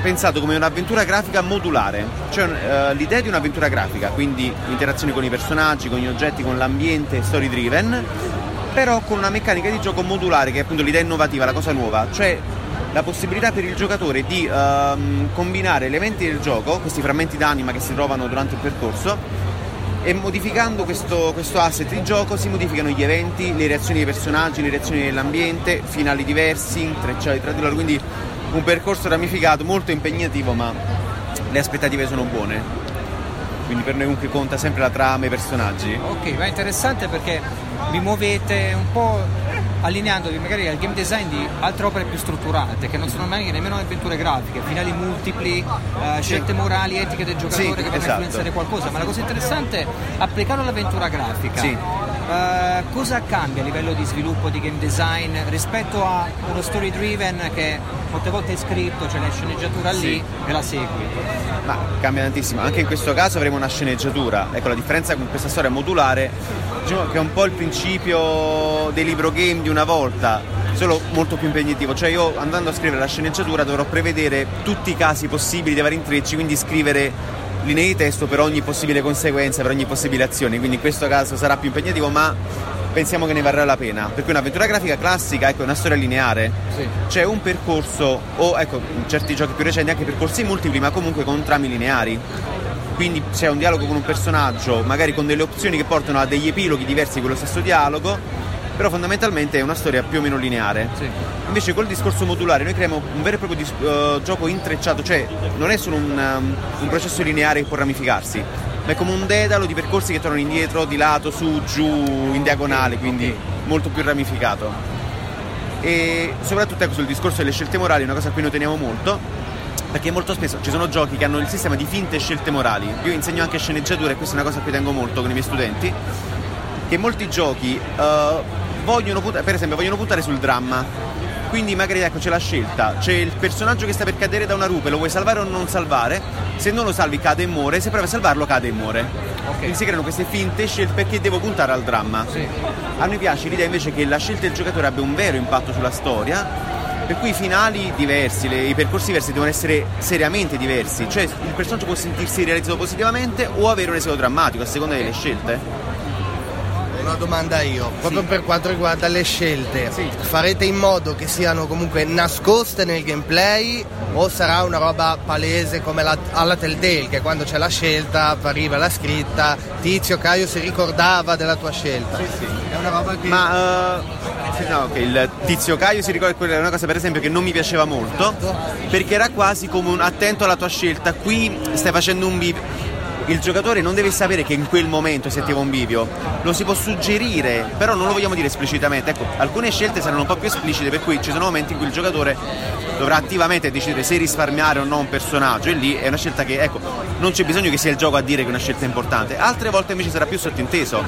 pensato come un'avventura grafica modulare, cioè eh, l'idea di un'avventura grafica, quindi interazioni con i personaggi, con gli oggetti, con l'ambiente, story driven, però con una meccanica di gioco modulare che è appunto l'idea innovativa, la cosa nuova, cioè la possibilità per il giocatore di ehm, combinare elementi del gioco, questi frammenti d'anima che si trovano durante il percorso, e modificando questo, questo asset di gioco si modificano gli eventi, le reazioni dei personaggi, le reazioni dell'ambiente, finali diversi, intrecciati tra di loro, quindi un percorso ramificato molto impegnativo ma le aspettative sono buone. Quindi per noi comunque conta sempre la trama e i personaggi. Ok, ma è interessante perché vi muovete un po' allineandovi magari al game design di altre opere più strutturate, che non sono mai nemmeno avventure grafiche, finali multipli, eh, scelte morali, etiche del giocatore Sì, che possono esatto. influenzare qualcosa, ma la cosa interessante è applicarlo all'avventura grafica. Sì. Eh, cosa cambia a livello di sviluppo di game design rispetto a uno story driven che molte volte è scritto, c'è la sceneggiatura lì Sì. e la segui? Ma cambia tantissimo, anche in questo caso avremo una sceneggiatura. Ecco la differenza con questa storia modulare, diciamo che è un po' il principio dei libro game di una volta, solo molto più impegnativo. Cioè io andando a scrivere la sceneggiatura dovrò prevedere tutti i casi possibili dei vari intrecci, quindi scrivere linee di testo per ogni possibile conseguenza, per ogni possibile azione. Quindi in questo caso sarà più impegnativo, ma pensiamo che ne varrà la pena. Perché un'avventura grafica classica ecco, è una storia lineare. Sì. C'è un percorso, o ecco, in certi giochi più recenti anche percorsi multipli, ma comunque con trami lineari. Quindi c'è un dialogo con un personaggio, magari con delle opzioni che portano a degli epiloghi diversi di quello stesso dialogo, però fondamentalmente è una storia più o meno lineare. Sì. Invece col discorso modulare noi creiamo un vero e proprio dis- uh, gioco intrecciato, cioè non è solo un, um, un, processo lineare che può ramificarsi, ma è come un dedalo di percorsi che tornano indietro, di lato, su, giù, in diagonale, quindi molto più ramificato. E soprattutto ecco, sul discorso delle scelte morali, una cosa a cui noi teniamo molto, perché molto spesso ci sono giochi che hanno il sistema di finte scelte morali. Io insegno anche sceneggiatura e questa è una cosa a cui tengo molto con i miei studenti, che molti giochi uh, vogliono, per esempio, vogliono puntare sul dramma. Quindi magari ecco c'è la scelta, c'è il personaggio che sta per cadere da una rupe, lo vuoi salvare o non salvare? Se non lo salvi cade e muore, se provi a salvarlo cade e muore. Ok. Quindi si creano queste finte scelte perché devo puntare al dramma. Sì. A noi piace l'idea invece che la scelta del giocatore abbia un vero impatto sulla storia, per cui i finali diversi, le- i percorsi diversi devono essere seriamente diversi, cioè il personaggio può sentirsi realizzato positivamente o avere un esito drammatico a seconda delle scelte. Una domanda io, proprio per quanto riguarda le scelte, farete in modo che siano comunque nascoste nel gameplay o sarà una roba palese come la- alla Telltale che quando c'è la scelta arriva la scritta Tizio Caio si ricordava della tua scelta? È una roba che... Ma sì, no, ok, il tizio Caio si ricorda quella è una cosa per esempio che non mi piaceva molto, perché era quasi come un attento alla tua scelta, qui stai facendo un bivio. Il giocatore non deve sapere che in quel momento si attiva un bivio, lo si può suggerire, però non lo vogliamo dire esplicitamente. Ecco, alcune scelte saranno un po' più esplicite, per cui ci sono momenti in cui il giocatore dovrà attivamente decidere se risparmiare o no un personaggio e lì è una scelta che, ecco, non c'è bisogno che sia il gioco a dire che è una scelta importante. Altre volte invece sarà più sottinteso,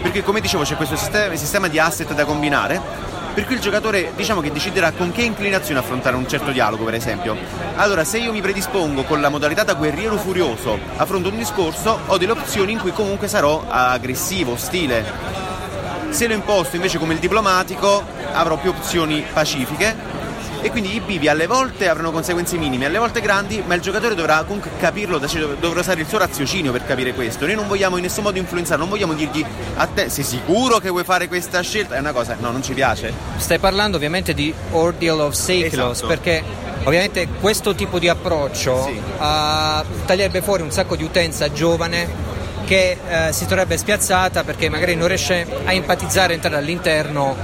perché come dicevo c'è questo sistema, sistema di asset da combinare per cui il giocatore diciamo che deciderà con che inclinazione affrontare un certo dialogo, per esempio. Allora, se io mi predispongo con la modalità da guerriero furioso, affronto un discorso, ho delle opzioni in cui comunque sarò aggressivo, ostile. Se lo imposto invece come il diplomatico, avrò più opzioni pacifiche. E quindi i bivi alle volte avranno conseguenze minime, alle volte grandi, ma il giocatore dovrà comunque capirlo, cioè dovrà usare il suo raziocinio per capire questo. Noi non vogliamo in nessun modo influenzare, non vogliamo dirgli a te sei sicuro che vuoi fare questa scelta? È una cosa, no, non ci piace. Stai parlando ovviamente di Ordeal of Seikilos Esatto. perché ovviamente questo tipo di approccio Sì. eh, taglierebbe fuori un sacco di utenza giovane che eh, si troverebbe spiazzata perché magari non riesce a empatizzare, entrare all'interno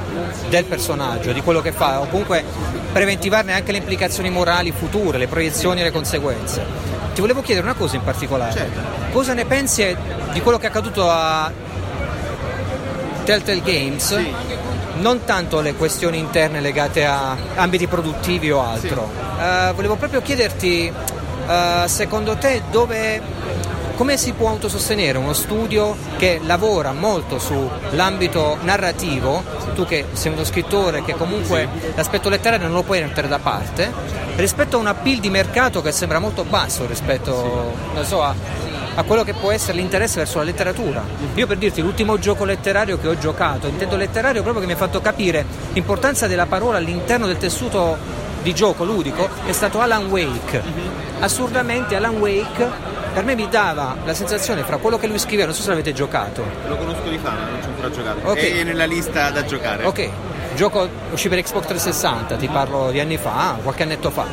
del personaggio, di quello che fa, o comunque preventivarne anche le implicazioni morali future, le proiezioni e le conseguenze. Ti volevo chiedere una cosa in particolare. Certo. Cosa ne pensi di quello che è accaduto a Telltale Games? Sì. Non tanto le questioni interne legate a ambiti produttivi o altro. Eh, volevo proprio chiederti, eh, secondo te, dove, come si può autosostenere uno studio che lavora molto sull'ambito narrativo, tu che sei uno scrittore che comunque l'aspetto letterario non lo puoi mettere da parte, rispetto a un appeal di mercato che sembra molto basso rispetto non so, a, a quello che può essere l'interesse verso la letteratura. Io per dirti l'ultimo gioco letterario che ho giocato, intendo letterario proprio che mi ha fatto capire l'importanza della parola all'interno del tessuto di gioco ludico è stato Alan Wake. Assurdamente Alan Wake per me mi dava la sensazione fra quello che lui scriveva, non so se l'avete giocato. Lo conosco di fama, non ci ho ancora giocato. Ok. È nella lista da giocare. Ok, gioco uscì per Xbox 360, ti parlo di anni fa, qualche annetto fa.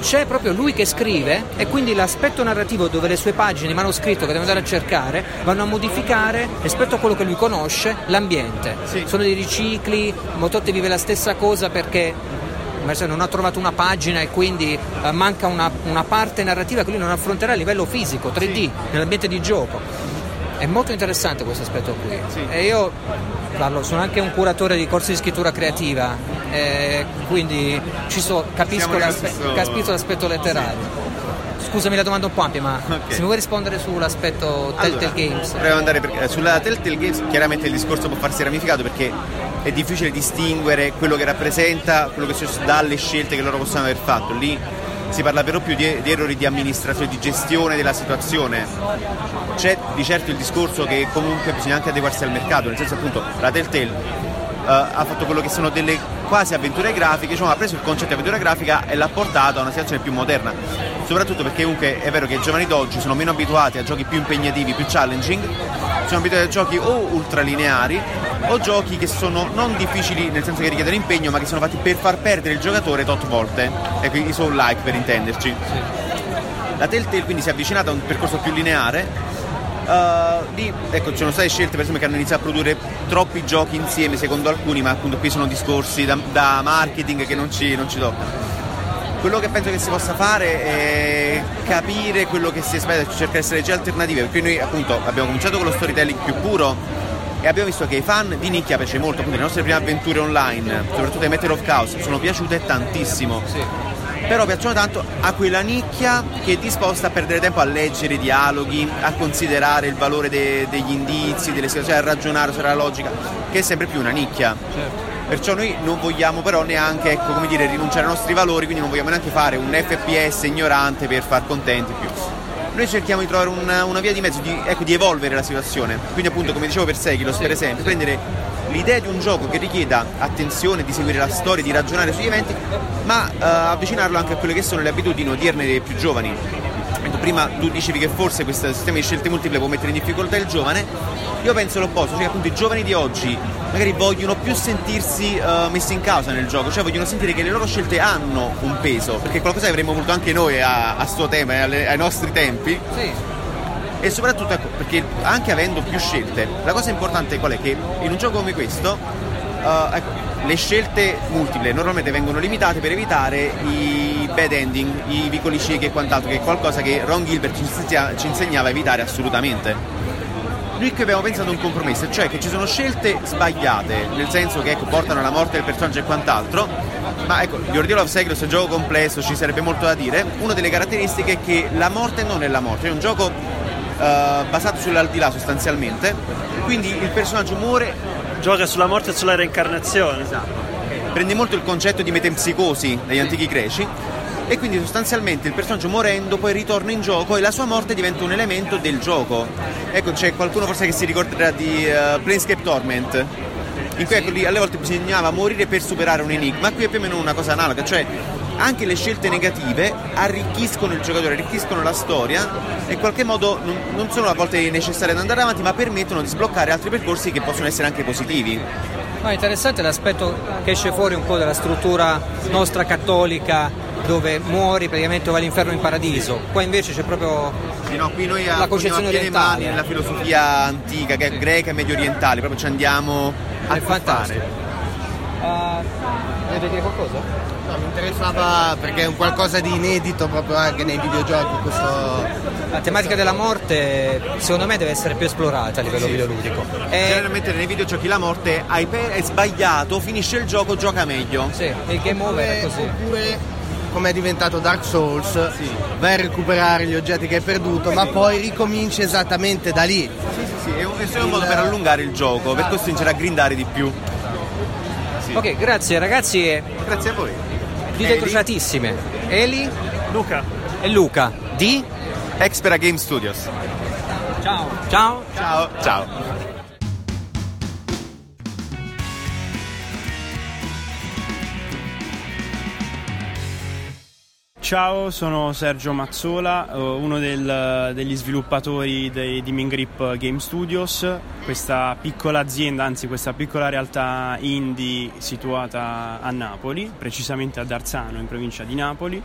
C'è proprio lui che scrive e quindi l'aspetto narrativo dove le sue pagine, il manoscritto che deve andare a cercare, vanno a modificare rispetto a quello che lui conosce l'ambiente. Sì. Sono dei ricicli, Mototte vive la stessa cosa perché se non ha trovato una pagina e quindi eh, manca una, una parte narrativa che lui non affronterà a livello fisico, 3D, nell'ambiente di gioco. È molto interessante questo aspetto qui. E io parlo, sono anche un curatore di corsi di scrittura creativa, eh, quindi ci so, capisco, l'aspe- capisco l'aspetto letterario. Scusami la domanda un po' ampia, ma Ok. se mi vuoi rispondere sull'aspetto Telltale Allora, Games. Proviamo andare per- eh, sulla Telltale Games chiaramente il discorso può farsi ramificato perché è difficile distinguere quello che rappresenta, quello che succede dalle scelte che loro possono aver fatto. Lì si parla però più di, di errori di amministrazione, di gestione della situazione. C'è di certo il discorso che comunque bisogna anche adeguarsi al mercato, nel senso appunto la Telltale eh, ha fatto quello che sono delle quasi avventure grafiche, diciamo, ha preso il concetto di avventura grafica e l'ha portato a una situazione più moderna. Soprattutto perché comunque è vero che i giovani d'oggi sono meno abituati a giochi più impegnativi, più challenging, sono abituati a giochi o ultralineari o giochi che sono non difficili nel senso che richiedono impegno, ma che sono fatti per far perdere il giocatore tot volte. Ecco, i soul like per intenderci. La Telltale quindi si è avvicinata a un percorso più lineare Uh, lì ecco, ci sono state scelte per esempio che hanno iniziato a produrre troppi giochi insieme secondo alcuni, ma appunto qui sono discorsi da, da marketing che non ci, non ci toccano. Quello che penso che si possa fare è capire quello che si aspetta, cercare di essere già alternative, perché noi appunto abbiamo cominciato con lo storytelling più puro e abbiamo visto che ai fan di nicchia piace molto, appunto le nostre prime avventure online, soprattutto ai Metal of Chaos, sono piaciute tantissimo. Sì però piacciono tanto a quella nicchia che è disposta a perdere tempo a leggere i dialoghi, a considerare il valore de- degli indizi, delle situazioni, a ragionare sulla logica, che è sempre più una nicchia. Certo. Perciò noi non vogliamo però neanche ecco, come dire, rinunciare ai nostri valori, quindi non vogliamo neanche fare un FPS ignorante per far contenti più. Noi cerchiamo di trovare una, una via di mezzo, di, ecco, di, evolvere la situazione. Quindi appunto come dicevo per Sekiro, per esempio, prendere l'idea di un gioco che richieda attenzione, di seguire la storia, di ragionare sugli eventi, ma uh, avvicinarlo anche a quelle che sono le abitudini odierne dei più giovani. Prima tu dicevi che forse questo sistema di scelte multiple può mettere in difficoltà il giovane, io penso l'opposto, cioè appunto i giovani di oggi magari vogliono più sentirsi uh, messi in causa nel gioco, cioè vogliono sentire che le loro scelte hanno un peso, perché qualcosa avremmo voluto anche noi a, a suo tema e ai nostri tempi. Sì e soprattutto ecco, perché anche avendo più scelte, la cosa importante qual è? Che in un gioco come questo uh, ecco, le scelte multiple normalmente vengono limitate per evitare i bad ending, i vicoli ciechi e quant'altro, che è qualcosa che Ron Gilbert ci insegnava a evitare assolutamente. Noi qui abbiamo pensato a un compromesso, cioè che ci sono scelte sbagliate, nel senso che ecco, portano alla morte del personaggio e quant'altro, ma ecco, The Ordeal of Secret è un gioco complesso, ci sarebbe molto da dire. Una delle caratteristiche è che la morte non è la morte, è un gioco uh, basato sull'aldilà sostanzialmente, quindi il personaggio muore... Gioca sulla morte e sulla reincarnazione. Esatto. Prende molto il concetto di metempsicosi dagli antichi greci e quindi sostanzialmente il personaggio morendo poi ritorna in gioco e la sua morte diventa un elemento del gioco. Ecco, c'è qualcuno forse che si ricorderà di uh, Planescape Torment, in cui ecco, lì, alle volte bisognava morire per superare un enigma, qui è più o meno una cosa analoga, cioè anche le scelte negative arricchiscono il giocatore, arricchiscono la storia e in qualche modo non, non sono a volte necessarie ad andare avanti, ma permettono di sbloccare altri percorsi che possono essere anche positivi. No, interessante l'aspetto che esce fuori un po' dalla struttura nostra cattolica dove muori praticamente vai all'inferno in paradiso. Qua invece c'è proprio sì, no, qui noi la concezione orientale mani nella filosofia antica, che è greca e medio orientale, proprio ci andiamo a fare. Uh, volete dire qualcosa? No, mi interessava perché è un qualcosa di inedito proprio anche nei videogiochi. Questo... La tematica della morte secondo me deve essere più esplorata a livello sì. videoludico. E... Generalmente nei videogiochi la morte hai per... è sbagliato, finisce il gioco, gioca meglio. Sì, il game over è così. Oppure come è diventato Dark Souls, sì. vai a recuperare gli oggetti che hai perduto, ma poi ricominci esattamente da lì. Sì, sì, sì, è un, è un modo per allungare il gioco, per costringere a grindare di più. Ok, grazie ragazzi. Grazie a voi. Dite crociatissime. Eli? Luca. E Luca. Di? Expera Game Studios. Ciao. Ciao. Ciao. Ciao. Ciao, sono Sergio Mazzola, eh, uno del, degli sviluppatori dei, di Mingrip Game Studios, questa piccola azienda, anzi questa piccola realtà indie situata a Napoli, precisamente ad Arzano in provincia di Napoli.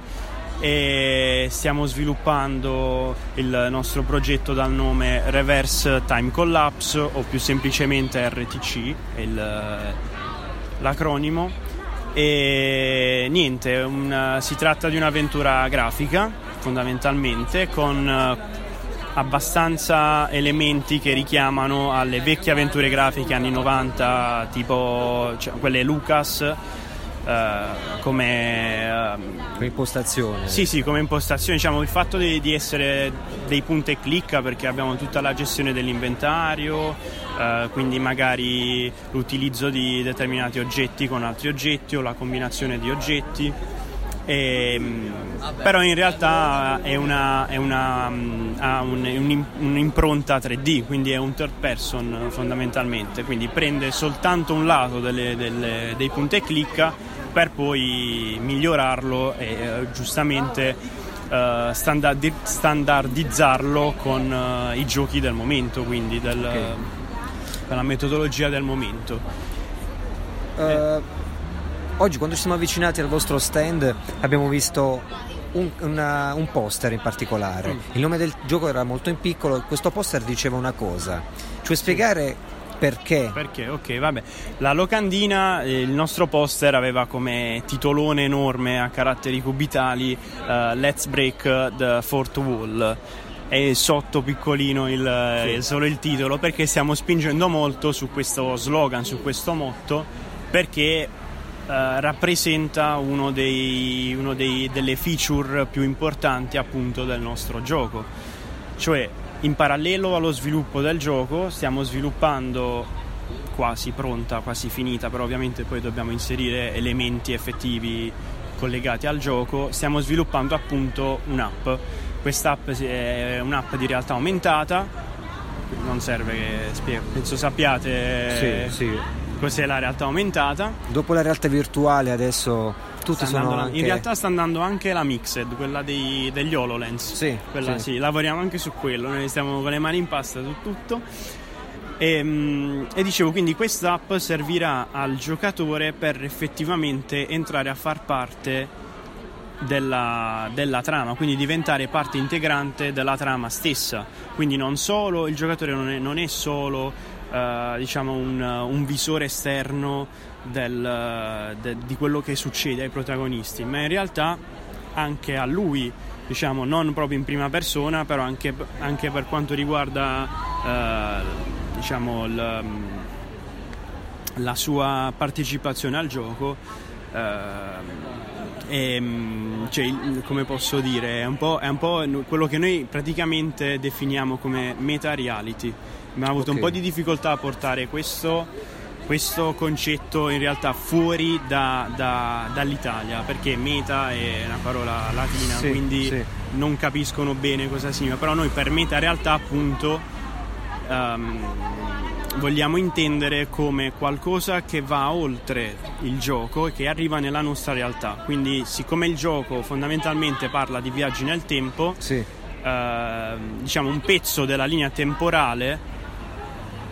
E stiamo sviluppando il nostro progetto dal nome Reverse Time Collapse o più semplicemente RTC, il, l'acronimo e niente, una, si tratta di un'avventura grafica fondamentalmente con eh, abbastanza elementi che richiamano alle vecchie avventure grafiche anni 90 tipo cioè, quelle Lucas Uh, come, uh, come, impostazione. Sì, sì, come impostazione. Diciamo, il fatto di, di, essere dei punti e clicca perché abbiamo tutta la gestione dell'inventario, uh, quindi magari l'utilizzo di determinati oggetti con altri oggetti o la combinazione di oggetti. E, ehm, però in realtà è una, è una, ha un, un'impronta 3D, quindi è un third person fondamentalmente, quindi prende soltanto un lato delle, delle, dei punti e clicca per poi migliorarlo e eh, giustamente eh, standard- standardizzarlo con eh, i giochi del momento, quindi del, okay. la metodologia del momento. Uh, oggi quando ci siamo avvicinati al vostro stand abbiamo visto un, una, un poster in particolare. Mm. Il nome del gioco era molto in piccolo, questo poster diceva una cosa. Cioè spiegare perché? Perché, ok, vabbè. La locandina, eh, il nostro poster aveva come titolone enorme a caratteri cubitali uh, Let's Break the Fourth Wall e sotto piccolino il, sì. solo il titolo perché stiamo spingendo molto su questo slogan, su questo motto perché Uh, rappresenta uno, dei, uno dei, delle feature più importanti appunto del nostro gioco. Cioè, in parallelo allo sviluppo del gioco, stiamo sviluppando quasi pronta, quasi finita, però ovviamente poi dobbiamo inserire elementi effettivi collegati al gioco, stiamo sviluppando appunto un'app Quest'app è un'app di realtà aumentata, non serve che spiego, penso sappiate sì, sì. cos'è la realtà aumentata. Dopo la realtà virtuale adesso tutti sono anche... In realtà sta andando anche la Mixed, quella dei, degli HoloLens. Sì, quella, sì. sì, lavoriamo anche su quello, noi stiamo con le mani in pasta su tutto. E, mm, e, dicevo quindi questa app servirà al giocatore per effettivamente entrare a far parte della, della, trama, quindi diventare parte integrante della trama stessa. Quindi non solo il giocatore non è, non è solo uh, diciamo un, un, visore esterno del, de, di quello che succede ai protagonisti, ma in realtà anche a lui, diciamo non proprio in prima persona, però anche, anche per quanto riguarda uh, diciamo il, la sua partecipazione al gioco. Uh, e, cioè, come posso dire, è un, è un, po', quello che noi praticamente definiamo come meta reality. Abbiamo avuto okay. un po' di difficoltà a portare questo, questo concetto in realtà fuori da, da, dall'Italia, perché meta è una parola latina, sì, quindi sì. non capiscono bene cosa significa, però noi per meta realtà appunto um, vogliamo intendere come qualcosa che va oltre il gioco e che arriva nella nostra realtà. Quindi, siccome il gioco fondamentalmente parla di viaggi nel tempo, sì. eh, diciamo un pezzo della linea temporale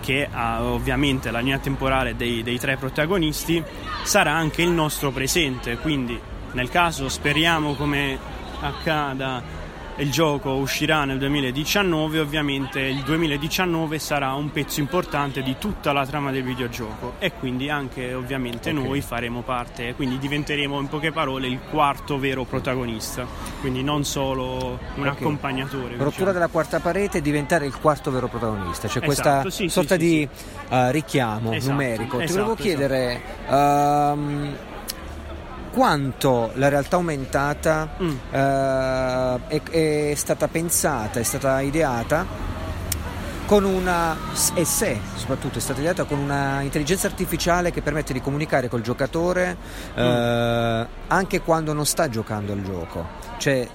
che ha ovviamente la linea temporale dei, dei tre protagonisti sarà anche il nostro presente. Quindi, nel caso speriamo come accada il gioco uscirà nel 2019, ovviamente il 2019 sarà un pezzo importante di tutta la trama del videogioco e quindi anche ovviamente okay. noi faremo parte, quindi diventeremo in poche parole il quarto vero protagonista, quindi non solo un okay. accompagnatore. Rottura diciamo. della quarta parete e diventare il quarto vero protagonista, cioè esatto, questa sì, sorta sì, di sì. Uh, richiamo esatto, numerico. Ti esatto, volevo chiedere... Um, quanto la realtà aumentata mm. eh, è, è, stata pensata, è stata ideata con una e se soprattutto è stata ideata con una intelligenza artificiale che permette di comunicare col giocatore mm. eh, anche quando non sta giocando al gioco. Cioè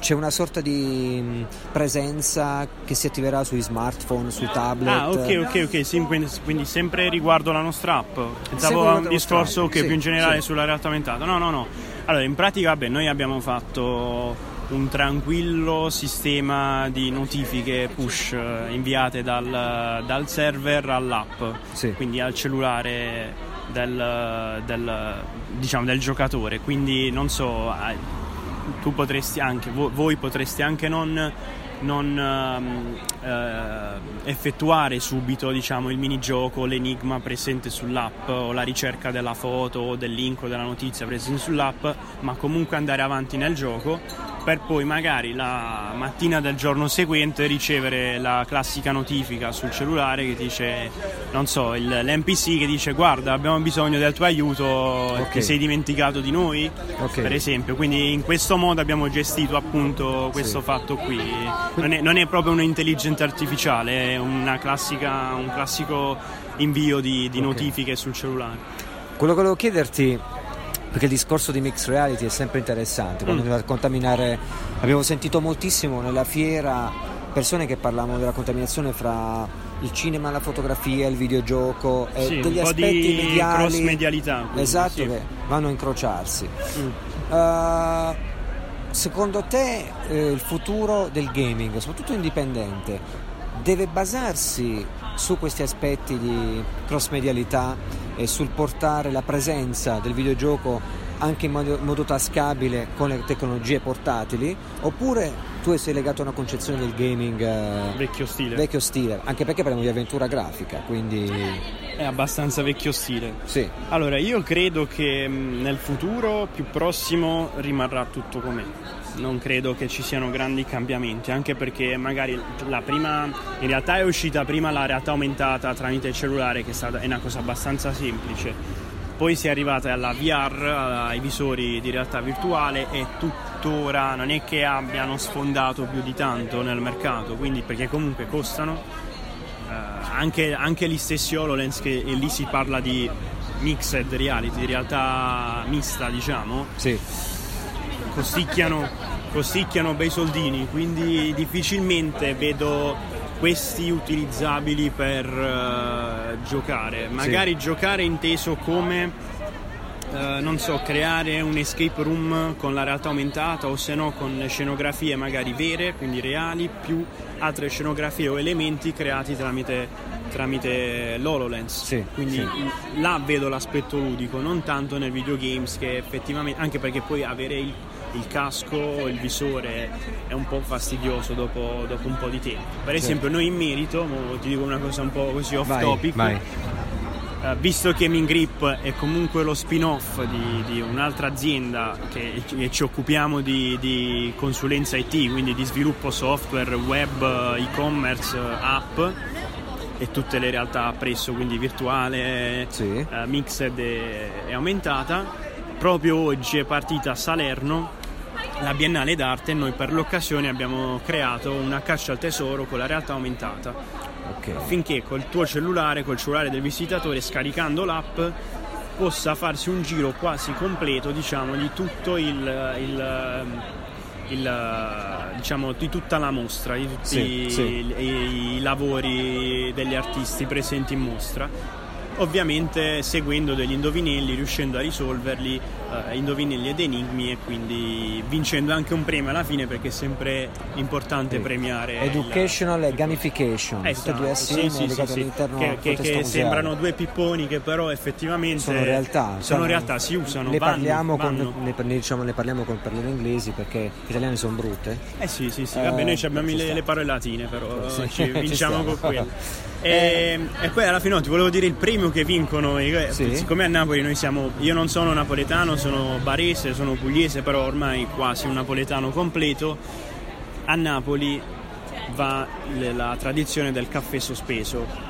c'è una sorta di mm, presenza che si attiverà sui smartphone, sui tablet. Ah, ok, ok, ok, sì, quindi, quindi, sempre riguardo la nostra app. Pensavo a un discorso okay, sì, più in generale sì. sulla realtà aumentata. No, no, no. Allora, in pratica, vabbè, noi abbiamo fatto un tranquillo sistema di notifiche push eh, inviate dal, dal server all'app, sì. quindi al cellulare del, del, diciamo, del giocatore. Quindi non so tu potresti anche, voi potreste anche non, non uh, effettuare subito diciamo, il minigioco, l'enigma presente sull'app o la ricerca della foto o del link o della notizia presente sull'app, ma comunque andare avanti nel gioco per poi magari la mattina del giorno seguente ricevere la classica notifica sul cellulare che dice, non so, il, l'NPC che dice guarda abbiamo bisogno del tuo aiuto, okay. ti sei dimenticato di noi, okay. per esempio. Quindi in questo modo abbiamo gestito appunto questo sì. fatto qui. Non è, non è, proprio un'intelligenza artificiale, è una classica, un classico invio di, di okay. notifiche sul cellulare. Quello che volevo chiederti perché il discorso di mixed reality è sempre interessante. Quando mm. contaminare, abbiamo sentito moltissimo nella fiera persone che parlavano della contaminazione fra il cinema, la fotografia, il videogioco e sì, degli aspetti di mediali. cross medialità. Esatto, sì. che vanno a incrociarsi. Mm. Uh, secondo te eh, il futuro del gaming, soprattutto indipendente, deve basarsi su questi aspetti di cross medialità e sul portare la presenza del videogioco anche in modo, modo, tascabile con le tecnologie portatili oppure tu sei legato a una concezione del gaming uh, vecchio stile. vecchio stile anche perché parliamo di avventura grafica quindi è abbastanza vecchio stile. Sì. Allora io credo che mm, nel futuro più prossimo rimarrà tutto com'è non credo che ci siano grandi cambiamenti, anche perché magari la prima, in realtà è uscita prima la realtà aumentata tramite il cellulare, che è, stata, è una cosa abbastanza semplice. Poi si è arrivata alla VR, ai visori di realtà virtuale e tuttora non è che abbiano sfondato più di tanto nel mercato, quindi perché comunque costano. Eh, anche, anche, gli stessi HoloLens, che lì si parla di mixed reality, di realtà mista, diciamo. Sì costicchiano, costicchiano bei soldini, quindi difficilmente vedo questi utilizzabili per uh, giocare. Magari sì. giocare inteso come Uh, non so, creare un escape room con la realtà aumentata o se no con scenografie magari vere, quindi reali, più altre scenografie o elementi creati tramite, tramite l'HoloLens. Sì, quindi sì. là vedo l'aspetto ludico, non tanto nel videogames che effettivamente, anche perché poi avere il il casco, il visore è un po' fastidioso dopo, dopo un po' di tempo. Per esempio noi in merito, ti dico una cosa un po' così off vai, topic, vai. Uh, visto che Min Grip è comunque lo spin-off di, di un'altra azienda che, che ci occupiamo di, di, consulenza IT, quindi di sviluppo software, web, e-commerce, app e tutte le realtà presso, quindi virtuale, sì. uh, mixed e, e aumentata, proprio oggi è partita a Salerno la Biennale d'Arte noi per l'occasione abbiamo creato una caccia al tesoro con la realtà aumentata. Okay. Affinché col tuo cellulare, col cellulare del visitatore, scaricando l'app, possa farsi un giro quasi completo, diciamo, di tutto il, il, il diciamo, di tutta la mostra, di tutti sì, sì. I, i lavori degli artisti presenti in mostra ovviamente seguendo degli indovinelli, riuscendo a risolverli, eh, indovinelli ed enigmi e quindi vincendo anche un premio alla fine perché è sempre importante sì. premiare. Educational il... e gamification, esatto, tutte due assieme sì, sì, all'interno che, che, che sembrano due pipponi che però effettivamente sono realtà, sono, realtà si usano. Le vanno, parliamo, vanno. Con, ne, diciamo, ne parliamo con parole inglesi perché le italiane sono brutte. Eh sì, sì, sì, eh, vabbè noi abbiamo le, le, parole latine però ci vinciamo con quelle. E, Eh. e, poi alla fine no, ti volevo dire il premio che vincono, sì. siccome a Napoli noi siamo, io non sono napoletano, sono barese, sono pugliese, però ormai quasi un napoletano completo, a Napoli va la tradizione del caffè sospeso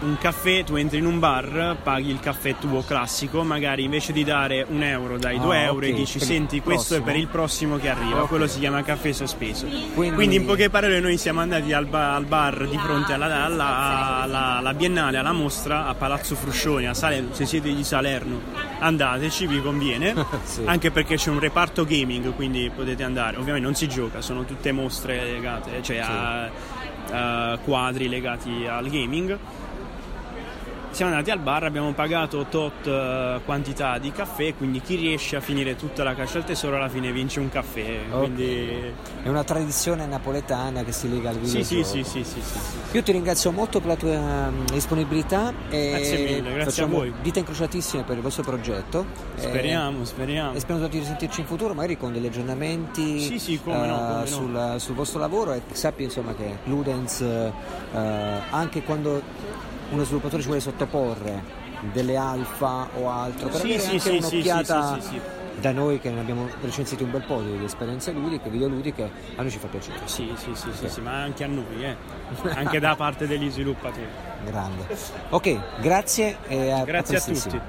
un caffè, tu entri in un bar, paghi il caffè tuo classico, magari invece di dare un euro dai due ah, euro okay. e dici per senti questo prossimo. è per il prossimo che arriva, okay. quello si chiama caffè sospeso. Quindi... Quindi, in poche parole noi siamo andati al, ba- al bar di fronte alla, alla, alla, alla, Biennale, alla mostra a Palazzo Fruscioni, a Salerno, se siete di Salerno andateci, vi conviene, sì. anche perché c'è un reparto gaming, quindi potete andare, ovviamente non si gioca, sono tutte mostre legate, cioè sì. a, a quadri legati al gaming siamo andati al bar, abbiamo pagato tot uh, quantità di caffè, quindi chi riesce a finire tutta la caccia al tesoro alla fine vince un caffè. Okay. Quindi... È una tradizione napoletana che si lega al videogioco. Sì, sì, sì, sì, sì, Io ti ringrazio molto per la tua um, disponibilità e grazie mille, grazie a voi. Dita incrociatissime per il vostro progetto. Speriamo, e, speriamo. E speriamo di risentirci in futuro, magari con degli aggiornamenti sì, sì, come no, come sul, no. sul, vostro lavoro e sappi insomma che Ludens uh, anche quando uno sviluppatore ci vuole sottoporre delle alfa o altro per sì, avere sì, anche sì, un'occhiata sì, da noi che ne abbiamo recensiti un bel po' di esperienze ludiche, videoludiche, a noi ci fa piacere. Sì, sì, sì, okay. sì, ma anche a noi, eh. anche da parte degli sviluppatori. Grande. Ok, grazie e a, grazie a, a tutti.